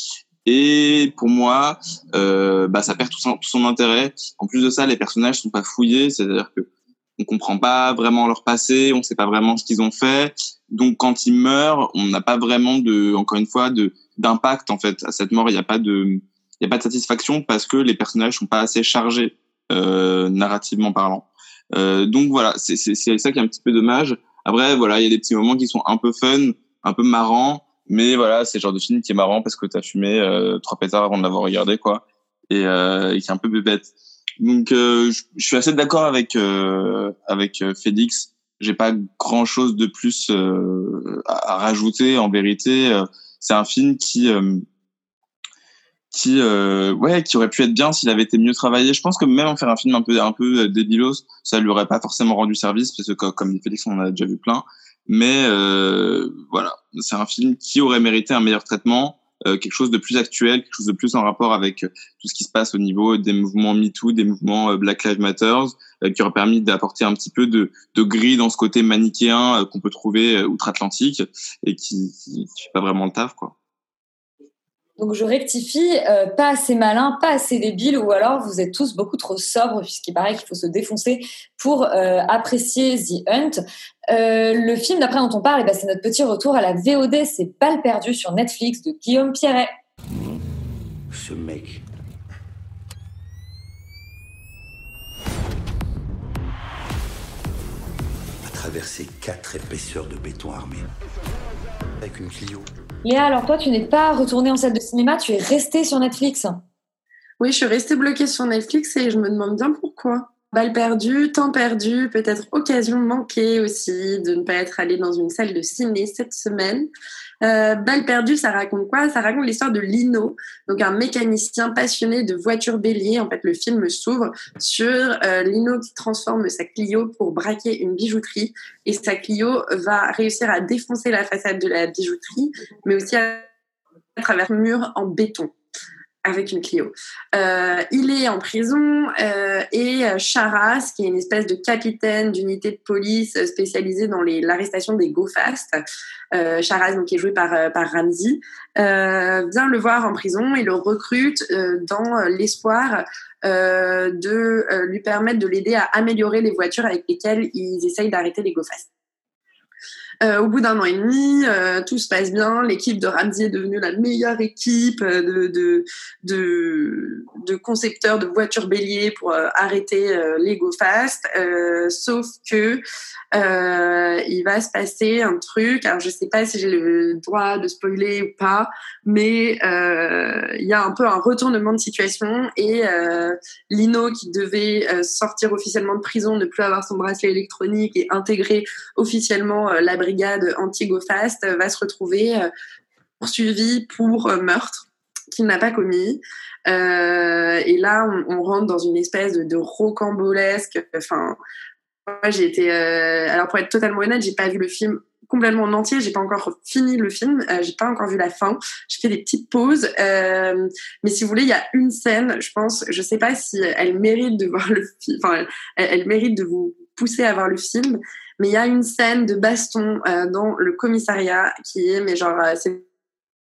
Et pour moi, euh, bah, ça perd tout son, tout son intérêt. En plus de ça, les personnages sont pas fouillés, c'est-à-dire que on comprend pas vraiment leur passé, on sait pas vraiment ce qu'ils ont fait. Donc quand ils meurent, on n'a pas vraiment de, encore une fois, de d'impact en fait à cette mort. Il n'y a pas de, il y a pas de satisfaction parce que les personnages sont pas assez chargés euh, narrativement parlant. Euh, donc voilà, c'est c'est ça qui est un petit peu dommage. Après voilà, il y a des petits moments qui sont un peu fun, un peu marrants, mais voilà, c'est le genre de film qui est marrant parce que tu as fumé euh, trois pétards avant de l'avoir regardé quoi, et, euh, et qui est un peu bébête. Donc, euh, je, suis assez d'accord avec euh, avec Félix. J'ai pas grand chose de plus à, à, rajouter. En vérité, c'est un film qui qui ouais qui aurait pu être bien s'il avait été mieux travaillé. Je pense que même en faire un film un peu un peu débilos, ça lui aurait pas forcément rendu service parce que comme Félix, on en a déjà vu plein. Mais voilà, c'est un film qui aurait mérité un meilleur traitement euh, quelque chose de plus actuel, quelque chose de plus en rapport avec euh, tout ce qui se passe au niveau des mouvements MeToo, des mouvements euh, Black Lives Matter, qui aurait permis d'apporter un petit peu de, de gris dans ce côté manichéen qu'on peut trouver outre-Atlantique et qui, qui fait pas vraiment le taf, quoi. Donc je rectifie, euh, pas assez malin, pas assez débile, ou alors vous êtes tous beaucoup trop sobres, puisqu'il paraît qu'il faut se défoncer pour euh, apprécier The Hunt. Euh, le film d'après dont on parle, eh ben, c'est notre petit retour à la VOD, c'est Balle perdue sur Netflix de Guillaume Pierret. Ce mec. a traversé quatre épaisseurs de béton armé avec une Clio. Léa, alors toi, tu n'es pas retournée en salle de cinéma, tu es restée sur Netflix. Oui, je suis restée bloquée sur Netflix et je me demande bien pourquoi. Balle perdue, temps perdu, peut-être occasion manquée aussi de ne pas être allée dans une salle de ciné cette semaine. Euh, Balle perdue, ça raconte quoi? Ça raconte l'histoire de Lino, donc un mécanicien passionné de voitures béliers. En fait, le film s'ouvre sur euh, Lino qui transforme sa Clio pour braquer une bijouterie. Et sa Clio va réussir à défoncer la façade de la bijouterie, mais aussi à, à travers le mur en béton avec une Clio. Euh, il est en prison euh, et Charas, qui est une espèce de capitaine d'unité de police spécialisée dans l'arrestation des go fast, euh, Charas, donc qui est joué par euh, par Ramsey, euh, vient le voir en prison et le recrute euh, dans l'espoir de lui permettre de l'aider à améliorer les voitures avec lesquelles ils essayent d'arrêter les go fast. Euh, au bout d'un an et demi, euh, tout se passe bien. L'équipe de Ramsey est devenue la meilleure équipe euh, de, de, de, de concepteurs de voitures béliers pour arrêter les go fast. Euh, sauf que il va se passer un truc. Alors je sais pas si j'ai le droit de spoiler ou pas, mais il y a un peu un retournement de situation et Lino qui devait sortir officiellement de prison, ne plus avoir son bracelet électronique et intégrer officiellement la brigade anti-go fast euh, va se retrouver euh, poursuivi pour euh, meurtre qu'il n'a pas commis. Et là, on, rentre dans une espèce de, de rocambolesque. Enfin, j'ai été. alors, pour être totalement honnête, j'ai pas vu le film complètement en entier. J'ai pas encore fini le film. Euh, j'ai pas encore vu la fin. J'ai fait des petites pauses. Mais si vous voulez, il y a une scène. Je pense. Je sais pas si elle mérite de voir le film. Enfin, elle mérite de vous pousser à voir le film. Mais il y a une scène de baston euh, dans le commissariat qui est, mais genre, euh, c'est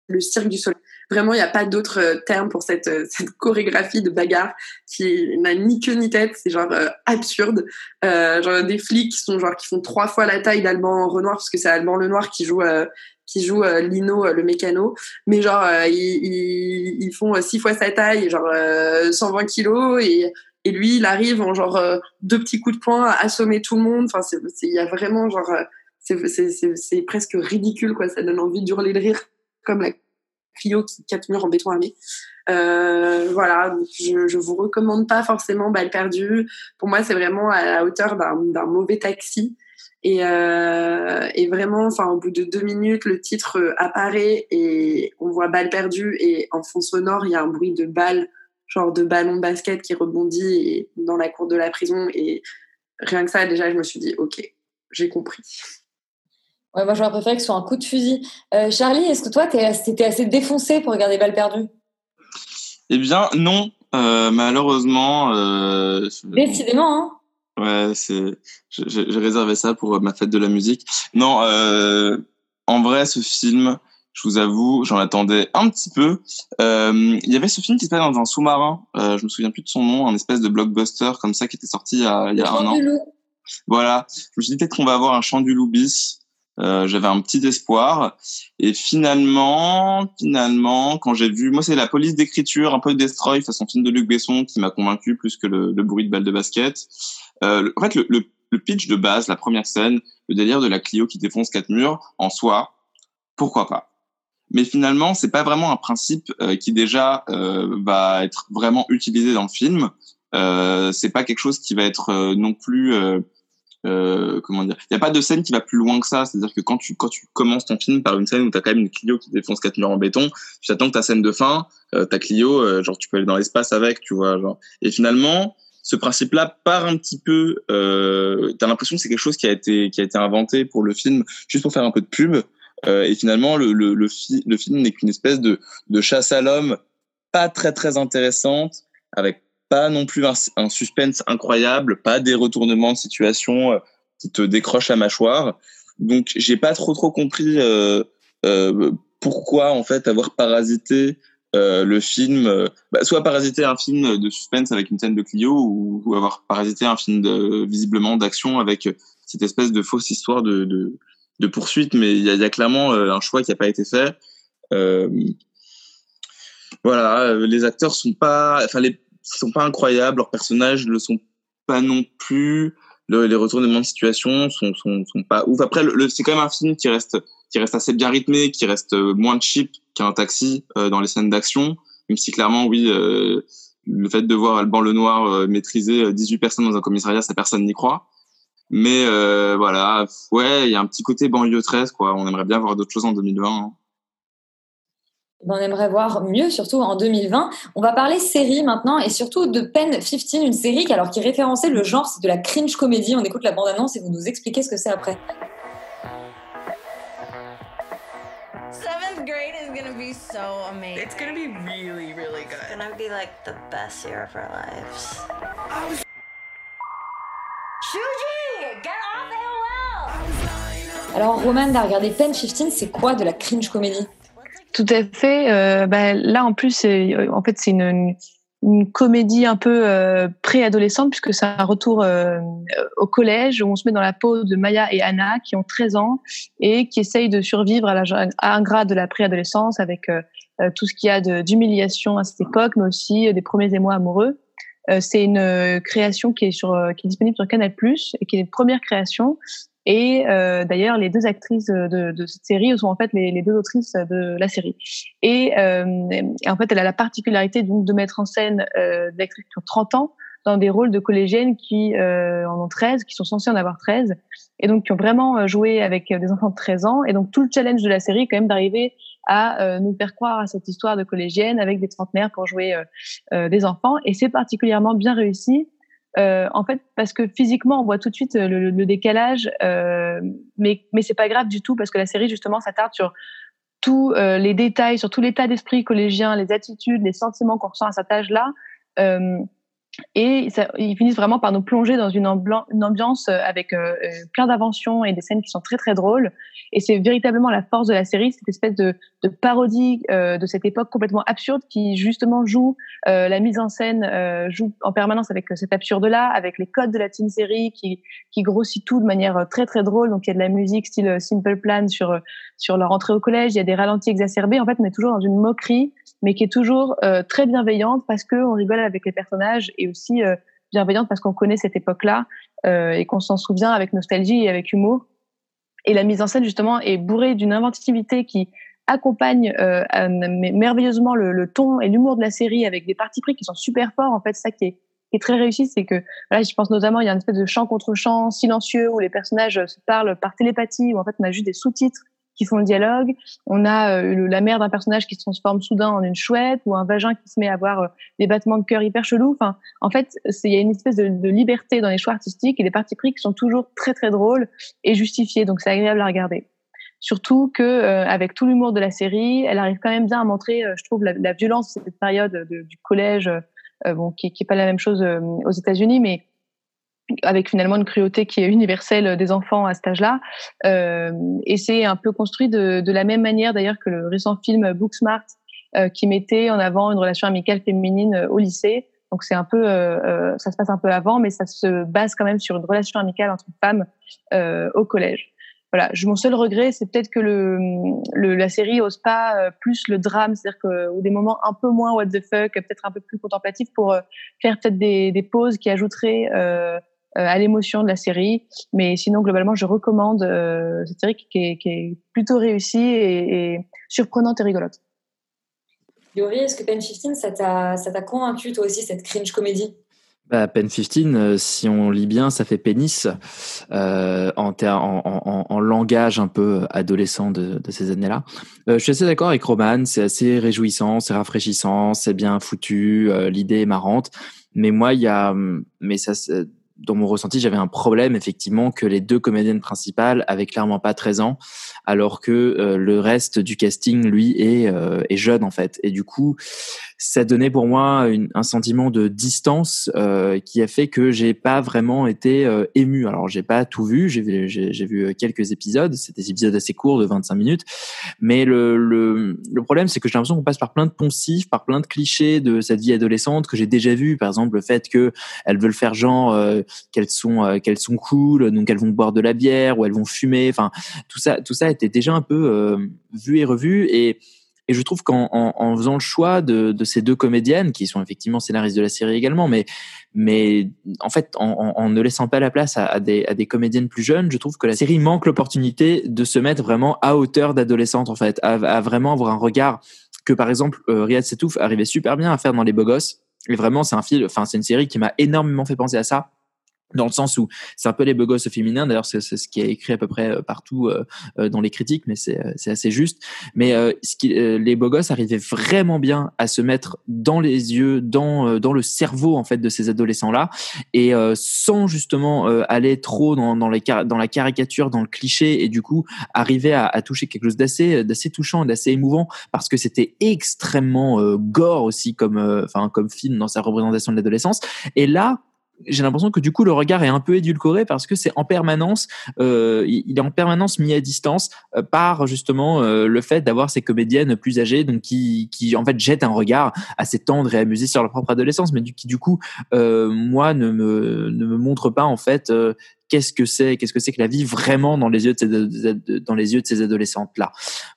le cirque du soleil. Vraiment, il n'y a pas d'autre euh, terme pour cette, euh, cette chorégraphie de bagarre qui n'a ni queue ni tête. C'est genre euh, absurde. Genre des flics qui sont genre qui font trois fois la taille d'Alban Renoir parce que c'est Alban Lenoir qui joue qui joue Lino le mécano. Mais genre ils, ils, ils font six fois sa taille, genre euh, 120 kilos et et lui, il arrive en genre euh, deux petits coups de poing à assommer tout le monde. Enfin, il y a vraiment genre, euh, c'est, presque ridicule quoi. Ça donne envie d'hurler de rire comme la Clio qui quatre murs en béton armé. Euh, voilà, je, je vous recommande pas forcément Balle perdue. Pour moi, c'est vraiment à la hauteur d'un, mauvais taxi. Et, et vraiment, enfin, au bout de deux minutes, le titre apparaît et on voit balle perdue et en fond sonore, il y a un bruit de balle, genre de ballon de basket qui rebondit dans la cour de la prison. Et rien que ça, déjà, je me suis dit, ok, j'ai compris. Ouais, moi, j'aurais préféré que ce soit un coup de fusil. Euh, Charlie, est-ce que toi, t'étais assez défoncé pour regarder Balle perdue? Eh bien, non. Euh, malheureusement, euh, Décidément, hein Ouais, c'est. J'ai réservé ça pour ma fête de la musique. Non, euh, en vrai, ce film, je vous avoue, j'en attendais un petit peu. Euh, Il y avait ce film qui se passe dans un sous-marin. Euh, je me souviens plus de son nom, un espèce de blockbuster comme ça qui était sorti il y a, il y a un Chant an. loup. Voilà. Je me suis dit peut-être qu'on va avoir un chant du loup bis. Euh, J'avais un petit espoir. Et finalement, finalement, quand j'ai vu, moi c'est la police d'écriture, un peu Destroy, façon film de Luc Besson, qui m'a convaincu plus que le, le bruit de balle de basket. Euh, le- en fait, le, le, le pitch de base, la première scène, le délire de la Clio qui défonce quatre murs, en soi, pourquoi pas? Mais finalement, c'est pas vraiment un principe euh, qui déjà euh, va être vraiment utilisé dans le film. Euh, c'est pas quelque chose qui va être euh, non plus euh, euh, comment dire il y a pas de scène qui va plus loin que ça. C'est à dire que quand tu quand tu commences ton film par une scène où t'as quand même une Clio qui défonce quatre murs en béton tu attends que ta scène de fin ta Clio genre tu peux aller dans l'espace avec tu vois genre. Et finalement ce principe là part un petit peu euh, t'as l'impression que c'est quelque chose qui a été qui a été inventé pour le film juste pour faire un peu de pub et finalement le le le, fi- le film n'est qu'une espèce de chasse à l'homme pas très très intéressante avec pas non plus un, suspense incroyable, pas des retournements de situation euh, qui te décrochent la mâchoire. Donc j'ai pas trop trop compris euh, euh, pourquoi en fait avoir parasité euh, le film, euh, bah, soit parasiter un film de suspense avec une scène de Clio ou, avoir parasité un film visiblement d'action avec cette espèce de fausse histoire de, de poursuite. Mais il y a, clairement euh, un choix qui n'a pas été fait. Euh, voilà, euh, les acteurs sont pas, enfin sont pas incroyables, leurs personnages le sont pas non plus. Le- les retournements de situation sont, sont, pas ouf. Après, le, c'est quand même un film qui reste, qui reste assez bien rythmé, qui reste moins cheap qu'un taxi dans les scènes d'action. Même si clairement, oui, le fait de voir Alban Lenoir maîtriser euh, 18 personnes dans un commissariat, ça personne n'y croit. Mais euh, voilà, ouais, il y a un petit côté banlieue 13, quoi. On aimerait bien voir d'autres choses en 2020. hein. On aimerait voir mieux, surtout en 2020. On va parler série maintenant et surtout de Pen 15, une série qui, alors, qui référençait le genre, c'est de la cringe comédie. On écoute la bande-annonce et vous nous expliquez ce que c'est après. Seventh grade is gonna be so amazing. It's gonna be really, really good. It's gonna be like the best year of our lives. Shuji, get off AOL! Alors, Roman, t'as regardé Pen 15, c'est quoi de la cringe comédie? Tout à fait. Euh, bah, là, en plus, euh, en fait, c'est une, une- une comédie un peu euh, préadolescente puisque c'est un retour euh, au collège où on se met dans la peau de Maya et Anna qui ont 13 ans et qui essayent de survivre à, la, à un grade de la préadolescence avec euh, euh, tout ce qu'il y a de- d'humiliation à cette époque mais aussi euh, des premiers émois amoureux. Euh, c'est une euh, création qui est sur euh, qui est disponible sur Canal+ et qui est une première création et euh, d'ailleurs, les deux actrices de, de cette série sont en fait les, les deux autrices de la série. Et, euh, en fait, elle a la particularité donc de mettre en scène euh, des actrices qui ont 30 ans dans des rôles de collégiennes qui en ont 13, qui sont censées en avoir 13, et donc qui ont vraiment joué avec des enfants de 13 ans. Et donc tout le challenge de la série, quand même, d'arriver à euh, nous faire croire à cette histoire de collégienne avec des trentenaires pour jouer euh, euh, des enfants. Et c'est particulièrement bien réussi. Euh, en fait, parce que physiquement, on voit tout de suite euh, le, le décalage, euh, mais mais c'est pas grave du tout parce que la série justement s'attarde sur tous euh, les détails, sur tout l'état d'esprit collégien, les attitudes, les sentiments qu'on ressent à cet âge-là. Et ça, ils finissent vraiment par nous plonger dans une, une ambiance euh, avec euh, euh, plein d'inventions et des scènes qui sont très très drôles. Et c'est véritablement la force de la série, cette espèce de, parodie de cette époque complètement absurde qui justement joue la mise en scène, joue en permanence avec cet absurde-là, avec les codes de la teen série qui, qui grossit tout de manière très très drôle. Donc il y a de la musique style Simple Plan sur sur leur entrée au collège, il y a des ralentis exacerbés. En fait, on est toujours dans une moquerie, mais qui est toujours euh, très bienveillante parce que on rigole avec les personnages et aussi euh, bienveillante parce qu'on connaît cette époque-là euh, et qu'on s'en souvient avec nostalgie et avec humour. Et la mise en scène justement est bourrée d'une inventivité qui accompagne merveilleusement le, ton et l'humour de la série avec des parties pris qui sont super forts. En fait, ça qui est, qui très réussi, c'est que je pense notamment il y a une espèce de chant contre chant silencieux où les personnages se parlent par télépathie, où en fait on a juste des sous-titres qui font le dialogue. On a euh, la mère d'un personnage qui se transforme soudain en une chouette ou un vagin qui se met à avoir euh, des battements de cœur hyper chelous. Enfin, en fait, il y a une espèce de, liberté dans les choix artistiques et des parties pris qui sont toujours très très drôles et justifiés. Donc c'est agréable à regarder. Surtout que euh, avec tout l'humour de la série, elle arrive quand même bien à montrer, euh, je trouve, la, violence de cette période de- du collège, euh, bon, qui, qui pas la même chose aux États-Unis, mais avec finalement une cruauté qui est universelle des enfants à cet âge-là. Euh, et c'est un peu construit de, de la même manière d'ailleurs que le récent film Booksmart, euh, qui mettait en avant une relation amicale féminine euh, au lycée. Donc c'est un peu, euh, euh, ça se passe un peu avant, mais ça se base quand même sur une relation amicale entre femmes euh, au collège. Voilà, mon seul regret, c'est peut-être que le, le, la série ose pas euh, plus le drame, c'est-à-dire que ou des moments un peu moins what the fuck, peut-être un peu plus contemplatifs pour euh, faire peut-être des, des pauses qui ajouteraient euh, euh, à l'émotion de la série. Mais sinon, globalement, je recommande euh, cette série qui est, qui est plutôt réussie et, et surprenante et rigolote. Yori, est-ce que Pen 15, ça t'a convaincu toi aussi cette cringe comédie? Bah, Pen 15, euh, si on lit bien, ça fait pénis euh, en, ter- en, en, en langage un peu adolescent de, de ces années-là. Euh, je suis assez d'accord avec Roman, c'est assez réjouissant, c'est rafraîchissant, c'est bien foutu, euh, l'idée est marrante. Mais moi, il y a, mais ça, dans mon ressenti, j'avais un problème effectivement que les deux comédiennes principales avaient clairement pas 13 ans, alors que euh, le reste du casting, lui, est, euh, est jeune en fait. Et du coup, ça donnait pour moi une- un sentiment de distance euh, qui a fait que j'ai pas vraiment été euh, ému. Alors j'ai pas tout vu, j'ai vu, j'ai, vu quelques épisodes, c'est des épisodes assez courts de 25 minutes, mais le, le, le problème c'est que j'ai l'impression qu'on passe par plein de poncifs, par plein de clichés de cette vie adolescente que j'ai déjà vu. Par exemple le fait que elles veulent faire genre euh, qu'elles sont euh, qu'elles sont cool, donc elles vont boire de la bière ou elles vont fumer. Enfin tout ça tout ça était déjà un peu euh, vu et revu et et je trouve qu'en en, en faisant le choix de, de ces deux comédiennes, qui sont effectivement scénaristes de la série également, mais, mais en fait, en, en, ne laissant pas la place à, à, des, à des comédiennes plus jeunes, je trouve que la série manque l'opportunité de se mettre vraiment à hauteur d'adolescente, en fait, à, à vraiment avoir un regard que, par exemple, euh, Riyad Setouf arrivait super bien à faire dans Les Beaux Gosses. Et vraiment, c'est un film, enfin, c'est une série qui m'a énormément fait penser à ça dans le sens où c'est un peu les beaux féminins. D'ailleurs c'est ce qui est écrit à peu près euh, partout euh, euh, dans les critiques mais c'est assez juste. Mais ce qui, les beaux arrivaient vraiment bien à se mettre dans les yeux dans dans le cerveau en fait de ces adolescents là et sans justement aller trop dans dans les dans la caricature dans le cliché et du coup arriver à, à toucher quelque chose d'assez d'assez touchant et d'assez émouvant parce que c'était extrêmement gore aussi comme enfin comme film dans sa représentation de l'adolescence. Et là j'ai l'impression que du coup le regard est un peu édulcoré parce que c'est en permanence, euh, il est en permanence mis à distance euh, par justement euh, le fait d'avoir ces comédiennes plus âgées, donc qui, qui en fait jettent un regard assez tendre et amusé sur leur propre adolescence, mais qui du coup euh, moi ne me ne me montre pas en fait euh, qu'est-ce que c'est qu'est-ce que c'est que la vie vraiment dans les yeux de ces, dans les yeux de ces adolescentes là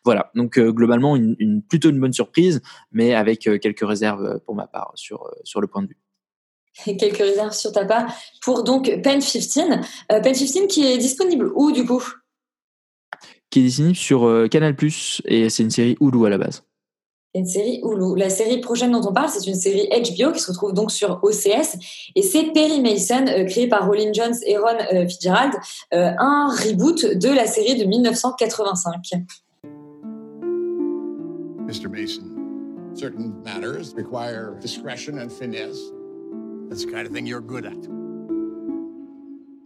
voilà. Donc euh, globalement une, une, plutôt une bonne surprise mais avec euh, quelques réserves pour ma part sur sur le point de vue quelques réserves sur ta part pour donc Pen 15 euh, Pen 15 qui est disponible où du coup? Qui est disponible sur euh, Canal et c'est une série Hulu à la base une série Hulu. La série prochaine dont on parle, c'est une série HBO qui se retrouve donc sur OCS et c'est Perry Mason, euh, créé par Rolling Jones et Ron euh, Fitzgerald, euh, un reboot de la série de 1985. Mr. Mason, certain matters require discretion and finesse. That's the kind of thing you're good at.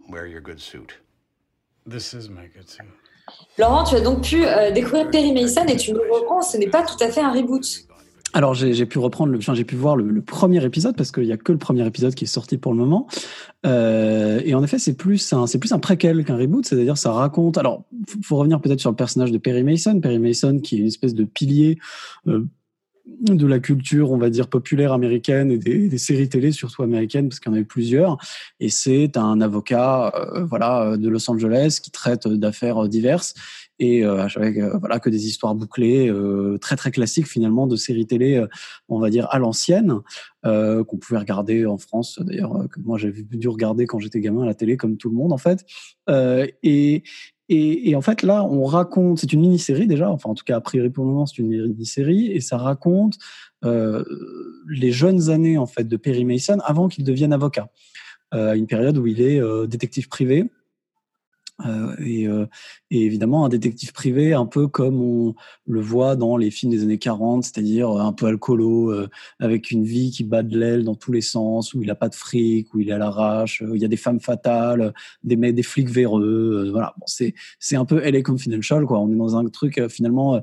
Wear your good suit. This is my good suit. Laurent, tu as donc pu euh, découvrir Perry Mason et tu me reprends, ce n'est pas tout à fait un reboot. Alors j'ai pu reprendre, le, enfin, j'ai pu voir le, le, premier épisode parce qu'il y a que le premier épisode qui est sorti pour le moment. Euh, et en effet, c'est plus un, c'est plus un préquel qu'un reboot, c'est-à-dire ça raconte. Alors, faut, faut revenir peut-être sur le personnage de Perry Mason. Perry Mason qui est une espèce de pilier. Euh, de la culture, on va dire, populaire américaine et des, séries télé, surtout américaines, parce qu'il y en avait plusieurs. Et c'est un avocat euh, voilà, de Los Angeles qui traite d'affaires diverses et euh, avec euh, voilà que des histoires bouclées euh, très très classiques finalement de séries télé on va dire à l'ancienne qu'on pouvait regarder en France d'ailleurs que moi j'avais dû regarder quand j'étais gamin à la télé comme tout le monde en fait et et, et, en fait, là, on raconte, c'est une mini-série déjà, enfin en tout cas a priori pour le moment c'est une mini-série, et ça raconte euh, les jeunes années en fait de Perry Mason avant qu'il devienne avocat, euh, une période où il est euh, détective privé. Euh, et, euh, et, évidemment un détective privé un peu comme on le voit dans les films des années 40, c'est-à-dire un peu alcoolo, euh, avec une vie qui bat de l'aile dans tous les sens, où il a pas de fric, où il est à l'arrache, il y a des femmes fatales, des des flics véreux, voilà. Bon, c'est un peu LA Confidential quoi. On est dans un truc finalement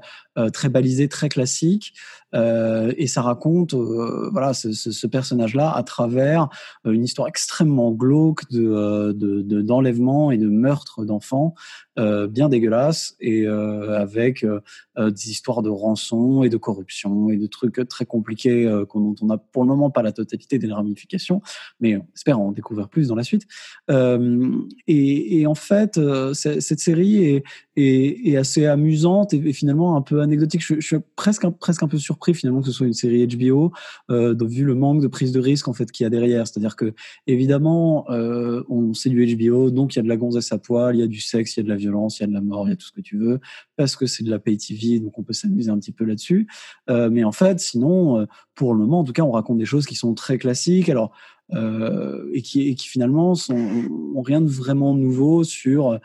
très balisé, très classique. Euh, et ça raconte euh, voilà ce, personnage-là à travers euh, une histoire extrêmement glauque de d'enlèvement de, de, et de meurtre d'enfants euh, bien dégueulasse et euh, avec euh, des histoires de rançon et de corruption et de trucs très compliqués dont on n'a pour le moment pas la totalité des ramifications, mais on espère en découvrir plus dans la suite. Et, et, en fait, cette série est, est, assez amusante et, finalement un peu anecdotique. Je, suis presque un, presque un peu surpris finalement que ce soit une série HBO, vu le manque de prise de risque en fait qu'il y a derrière. C'est-à-dire que évidemment, on sait du HBO, donc il y a de la gonzesse à poil, il y a du sexe, il y a de la violence, il y a de la mort, il y a tout ce que tu veux, parce que c'est de la pay TV, donc on peut s'amuser un petit peu là-dessus. Euh, mais en fait, sinon, euh, pour le moment, en tout cas, on raconte des choses qui sont très classiques. Alors, euh, et, qui, finalement sont, ont rien de vraiment nouveau sur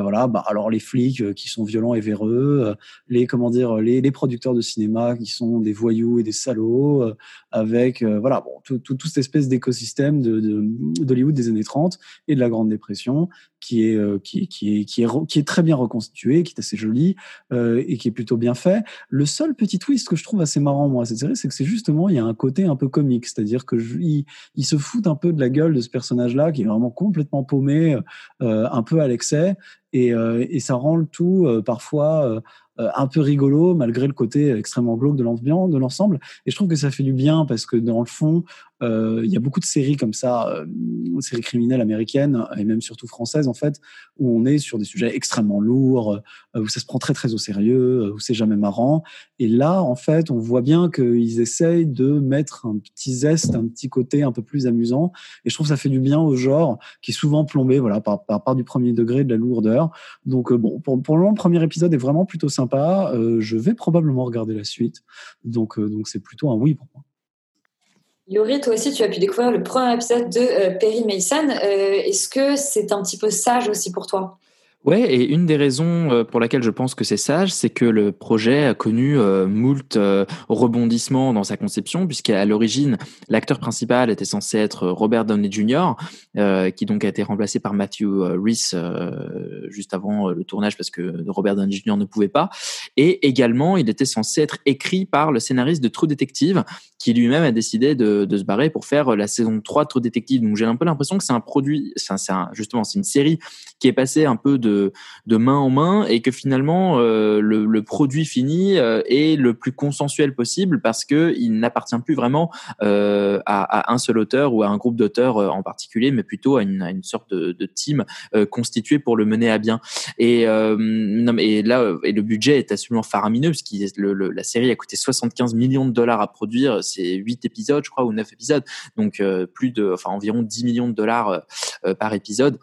voilà bah alors les flics euh, qui sont violents et véreux euh, les comment dire les, les producteurs de cinéma qui sont des voyous et des salauds euh, avec voilà bon tout, tout, tout cette espèce d'écosystème de, de d'Hollywood des années 30 et de la Grande Dépression qui est qui, qui est qui est qui est très bien reconstitué qui est assez joli et qui est plutôt bien fait. Le seul petit twist que je trouve assez marrant moi cette série c'est que c'est justement il y a un côté un peu comique c'est-à-dire que je, il, il se fout un peu de la gueule de ce personnage-là qui est vraiment complètement paumé, euh, un peu à l'excès, et, euh, et, ça rend le tout euh, parfois un peu rigolo malgré le côté extrêmement glauque de l'ensemble. Et je trouve que ça fait du bien parce que dans le fond, euh, il y a beaucoup de séries comme ça, euh, séries criminelles américaines et même surtout françaises en fait, où on est sur des sujets extrêmement lourds, euh, où ça se prend très très au sérieux, où c'est jamais marrant. Et là, en fait, on voit bien qu'ils essayent de mettre un petit zeste, un petit côté un peu plus amusant. Et je trouve que ça fait du bien au genre qui est souvent plombé, voilà, par, par, par du premier degré, de la lourdeur. Donc bon, pour, pour le moment, le premier épisode est vraiment plutôt sympa. je vais probablement regarder la suite. Donc donc c'est plutôt un oui pour moi. Yuri, toi aussi, tu as pu découvrir le premier épisode de euh, Perry Mason. Euh, Est-ce que c'est un petit peu sage aussi pour toi? Ouais, et une des raisons euh, pour laquelle je pense que c'est sage, c'est que le projet a connu euh, moult euh, rebondissements dans sa conception, puisqu'à l'origine, l'acteur principal était censé être Robert Downey Jr., euh, qui donc a été remplacé par Matthew euh, Rhys euh, juste avant le tournage parce que Robert Downey Jr. ne pouvait pas. Et également, il était censé être écrit par le scénariste de True Detective, qui lui-même a décidé de, de se barrer pour faire la saison 3 de True Detective. Donc j'ai un peu l'impression que c'est un produit, c'est justement, c'est une série qui est passée un peu de de, main en main et que finalement euh, le, le produit fini euh, est le plus consensuel possible parce que il n'appartient plus vraiment euh, à, à un seul auteur ou à un groupe d'auteurs euh, en particulier, mais plutôt à une, à une sorte de, de team euh, constitué pour le mener à bien. Et euh, non, et là, et le budget est absolument faramineux parce que le, le- la série a coûté 75 millions de dollars à produire. C'est 8 épisodes, je crois, ou 9 épisodes, donc plus de, enfin environ 10 millions de dollars par épisode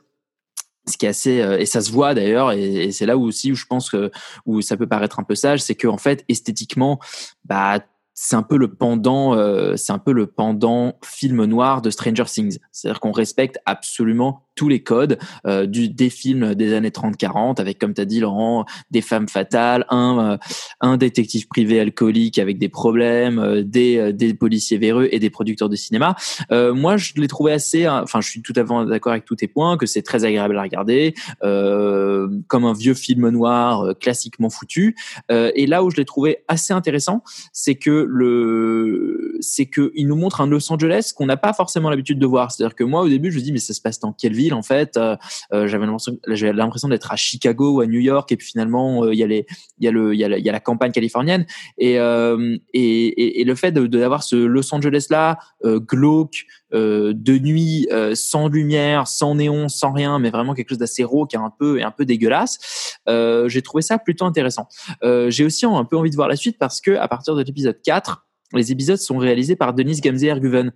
ce qui est assez euh, et ça se voit d'ailleurs et, et c'est là où aussi où je pense que où ça peut paraître un peu sage c'est que en fait esthétiquement bah c'est un peu le pendant euh, c'est un peu le pendant film noir de Stranger Things. C'est-à-dire qu'on respecte absolument tous les codes euh, du des films des années 30-40 avec comme tu as dit Laurent des femmes fatales un euh, un détective privé alcoolique avec des problèmes euh, des euh, des policiers véreux et des producteurs de cinéma. Moi je l'ai trouvé assez enfin je suis tout à fait d'accord avec tous tes points que c'est très agréable à regarder comme un vieux film noir classiquement foutu. Et là où je l'ai trouvé assez intéressant c'est que le c'est que il nous montre un Los Angeles qu'on n'a pas forcément l'habitude de voir. C'est-à-dire que moi au début je me dis mais ça se passe dans quelle ville en fait? Euh, euh, j'avais l'impression d'être à Chicago ou à New York et puis finalement il y a la, campagne californienne. Et euh, le fait d'avoir ce Los Angeles là glauque euh, de nuit euh, sans lumière sans néon sans rien mais vraiment quelque chose d'assez rauque un peu et un peu dégueulasse. Euh, j'ai trouvé ça plutôt intéressant. Euh, j'ai aussi un peu envie de voir la suite parce que à partir de l'épisode 4 les épisodes sont réalisés par Denise Gamze-Erguven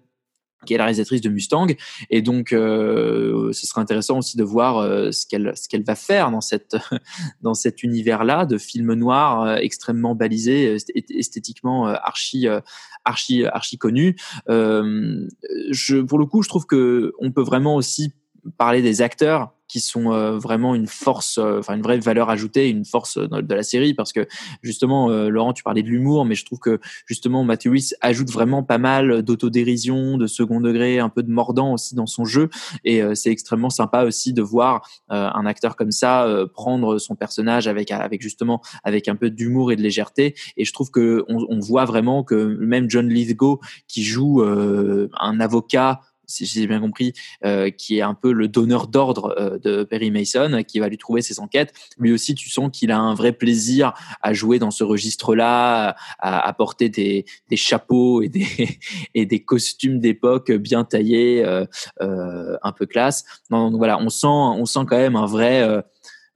qui est la réalisatrice de Mustang. Et donc euh, ce serait intéressant aussi de voir euh, ce qu'elle ce qu'elle va faire dans cette dans cet univers là de films noirs euh, extrêmement balisés esth- esthétiquement euh, archi euh, archi archi connu. Euh, je pour le coup je trouve que on peut vraiment aussi parler des acteurs qui sont euh, vraiment une force, euh, enfin une vraie valeur ajoutée, une force euh, de la série, parce que justement, Laurent, tu parlais de l'humour, mais je trouve que justement Matthew Rhys ajoute vraiment pas mal d'autodérision, de second degré, un peu de mordant aussi dans son jeu, et c'est extrêmement sympa aussi de voir un acteur comme ça prendre son personnage avec avec justement avec un peu d'humour et de légèreté, et je trouve que on, voit vraiment que même John Lithgow qui joue un avocat si j'ai bien compris, euh, qui est un peu le donneur d'ordre euh, de Perry Mason, qui va lui trouver ses enquêtes. Lui aussi, tu sens qu'il a un vrai plaisir à jouer dans ce registre-là, à, porter des, des chapeaux et des, et des costumes d'époque bien taillés, euh, euh, un peu classe. Non, donc voilà, on sent, on sent quand même un vrai.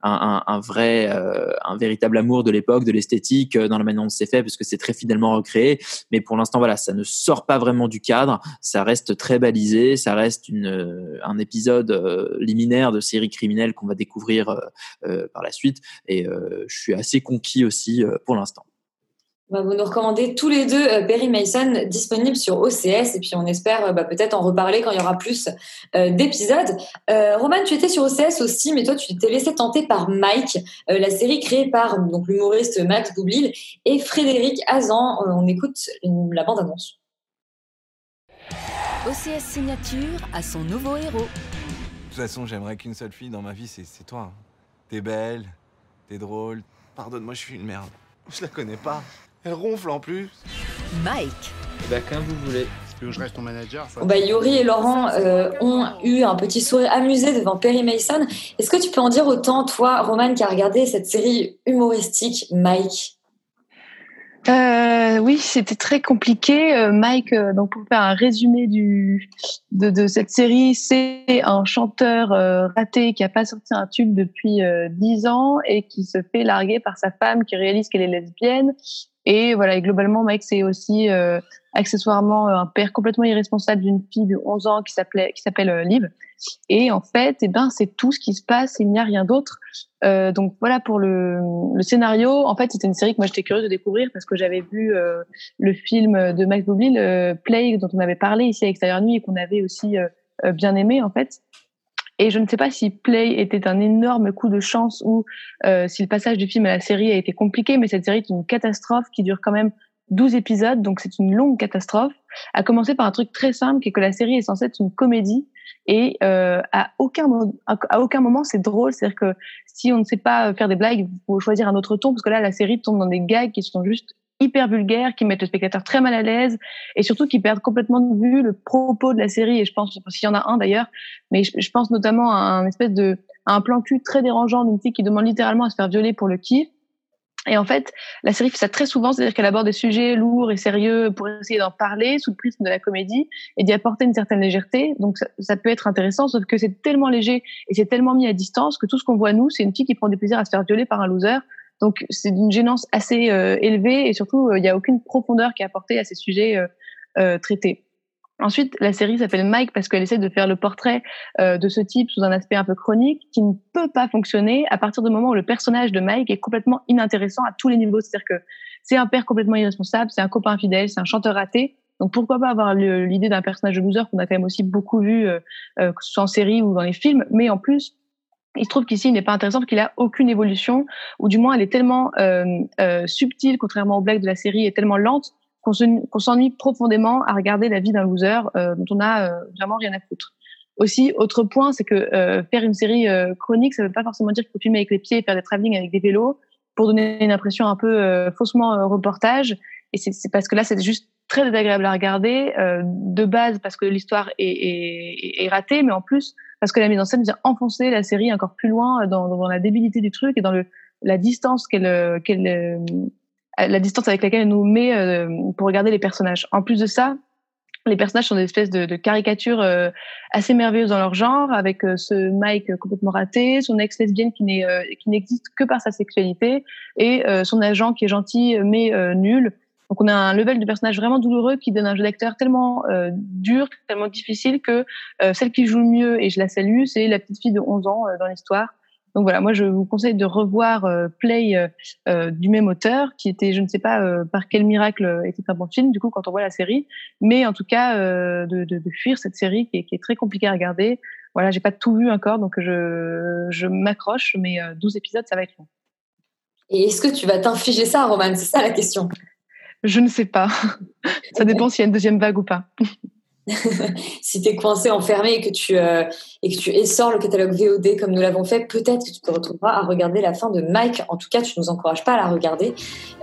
Un, un, un vrai, euh, un véritable amour de l'époque, de l'esthétique euh, dans la manière dont c'est fait, parce que c'est très fidèlement recréé. Mais pour l'instant, voilà, ça ne sort pas vraiment du cadre. Ça reste très balisé. Ça reste une, euh, un épisode euh, liminaire de série criminelle qu'on va découvrir euh, par la suite. Et je suis assez conquis aussi pour l'instant. Bah, vous nous recommandez tous les deux euh, Perry Mason disponible sur OCS et puis on espère euh, bah, peut-être en reparler quand il y aura plus euh, d'épisodes. Euh, Roman, tu étais sur OCS aussi, mais toi tu t'es laissé tenter par Mike, euh, la série créée par donc l'humoriste Max Boublil et Frédéric Hazan. Euh, on écoute une- la bande-annonce. OCS Signature a son nouveau héros. De toute façon, j'aimerais qu'une seule fille dans ma vie, c'est c'est toi. T'es belle, t'es drôle. Pardonne-moi, je suis une merde. Je la connais pas. Elle ronfle en plus. Mike. Bah, quand vous voulez. Tu veux que je reste ton manager bah, Yuri et Laurent euh, ont eu un petit sourire amusé devant Perry Mason. Est-ce que tu peux en dire autant, toi, Roman, qui a regardé cette série humoristique Mike? Euh, oui, c'était très compliqué. Euh, Mike, euh, donc pour faire un résumé du de, de cette série, c'est un chanteur euh, raté qui a pas sorti un tube depuis euh, 10 ans et qui se fait larguer par sa femme qui réalise qu'elle est lesbienne. Et voilà, et globalement, Mike, c'est aussi euh, accessoirement euh, un père complètement irresponsable d'une fille de 11 ans qui s'appelait qui s'appelle euh, Liv. Et en fait, eh ben, c'est tout ce qui se passe, il n'y a rien d'autre. Donc voilà pour le, le scénario. En fait, c'était une série que moi j'étais curieuse de découvrir parce que j'avais vu le film de Max Boublil, Plague, dont on avait parlé ici à Extérieur Nuit et qu'on avait aussi bien aimé en fait. Et je ne sais pas si Play était un énorme coup de chance ou euh, si le passage du film à la série a été compliqué, mais cette série est une catastrophe qui dure quand même 12 épisodes, donc c'est une longue catastrophe. À commencer par un truc très simple, qui est que la série est censée être une comédie et euh, à aucun à aucun moment c'est drôle. C'est-à-dire que si on ne sait pas faire des blagues, il faut choisir un autre ton parce que là la série tombe dans des gags qui sont juste hyper vulgaires, qui mettent le spectateur très mal à l'aise et surtout qui perdent complètement de vue le propos de la série. Et je pense, s'il y en a un d'ailleurs, mais je, pense notamment à un espèce de à un plan cul très dérangeant d'une fille qui demande littéralement à se faire violer pour le kiff. Et en fait, la série fait ça très souvent, c'est-à-dire qu'elle aborde des sujets lourds et sérieux pour essayer d'en parler sous le prisme de la comédie et d'y apporter une certaine légèreté. Donc ça, ça peut être intéressant, sauf que c'est tellement léger et c'est tellement mis à distance que tout ce qu'on voit nous, c'est une fille qui prend du plaisir à se faire violer par un loser. Donc c'est d'une gênance assez euh, élevée et surtout euh, il n'y a aucune profondeur qui est apportée à ces sujets euh, euh, traités. Ensuite, la série s'appelle Mike parce qu'elle essaie de faire le portrait euh, de ce type sous un aspect un peu chronique qui ne peut pas fonctionner à partir du moment où le personnage de Mike est complètement inintéressant à tous les niveaux. C'est-à-dire que c'est un père complètement irresponsable, c'est un copain infidèle, c'est un chanteur raté. Donc pourquoi pas avoir l'idée d'un personnage de loser qu'on a quand même aussi beaucoup vu, euh, que ce soit en série ou dans les films, mais en plus il se trouve qu'ici, il n'est pas intéressant parce qu'il a aucune évolution, ou du moins, elle est tellement euh, euh, subtile, contrairement au blague de la série, et tellement lente qu'on se- qu'on s'ennuie profondément à regarder la vie d'un loser euh, dont on a euh, vraiment rien à foutre. Aussi, autre point, c'est que euh, faire une série euh, chronique, ça ne veut pas forcément dire qu'il faut filmer avec les pieds et faire des travelling avec des vélos pour donner une impression un peu faussement reportage. Et c'est parce que là, c'est juste très désagréable à regarder, euh, de base parce que l'histoire est, est, est ratée, mais en plus parce que la mise en scène vient enfoncer la série encore plus loin dans, dans la débilité du truc et dans le, la distance qu'elle, euh, qu'elle, euh, la distance avec laquelle elle nous met euh, pour regarder les personnages. En plus de ça, les personnages sont des espèces de, de caricatures euh, assez merveilleuses dans leur genre, avec euh, ce Mike complètement raté, son ex lesbienne qui n'est euh, qui n'existe que par sa sexualité, et euh, son agent qui est gentil mais euh, nul. Donc on a un level de personnage vraiment douloureux qui donne un jeu d'acteur tellement euh, dur, tellement difficile que euh, celle qui joue le mieux, et je la salue, c'est la petite fille de 11 ans euh, dans l'histoire. Donc voilà, moi je vous conseille de revoir euh, Play euh, du même auteur, qui était, je ne sais pas par quel miracle était un bon film, du coup quand on voit la série, mais en tout cas de, de, de fuir cette série qui est, qui est très compliquée à regarder. Voilà, j'ai pas tout vu encore, donc je, je m'accroche, mais euh, 12 épisodes, ça va être long. Et est-ce que tu vas t'infliger ça, Roman? C'est ça la question. Je ne sais pas. ça dépend s'il y a une deuxième vague ou pas. si tu es coincé, enfermé et que tu euh, et que tu essors le catalogue VOD comme nous l'avons fait, peut-être que tu te retrouveras à regarder la fin de Mike. En tout cas, tu nous encourages pas à la regarder.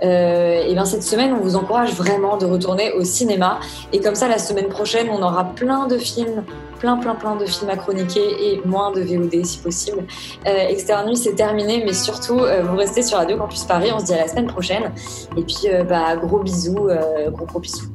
Euh, et bien cette semaine, on vous encourage vraiment de retourner au cinéma. Et comme ça, la semaine prochaine, on aura plein de films, plein plein plein de films à chroniquer et moins de VOD si possible. Euh, Externe Nuit, c'est terminé, mais surtout, euh, vous restez sur Radio Campus Paris. On se dit à la semaine prochaine. Et puis, euh, bah, gros bisous, euh, gros gros bisous.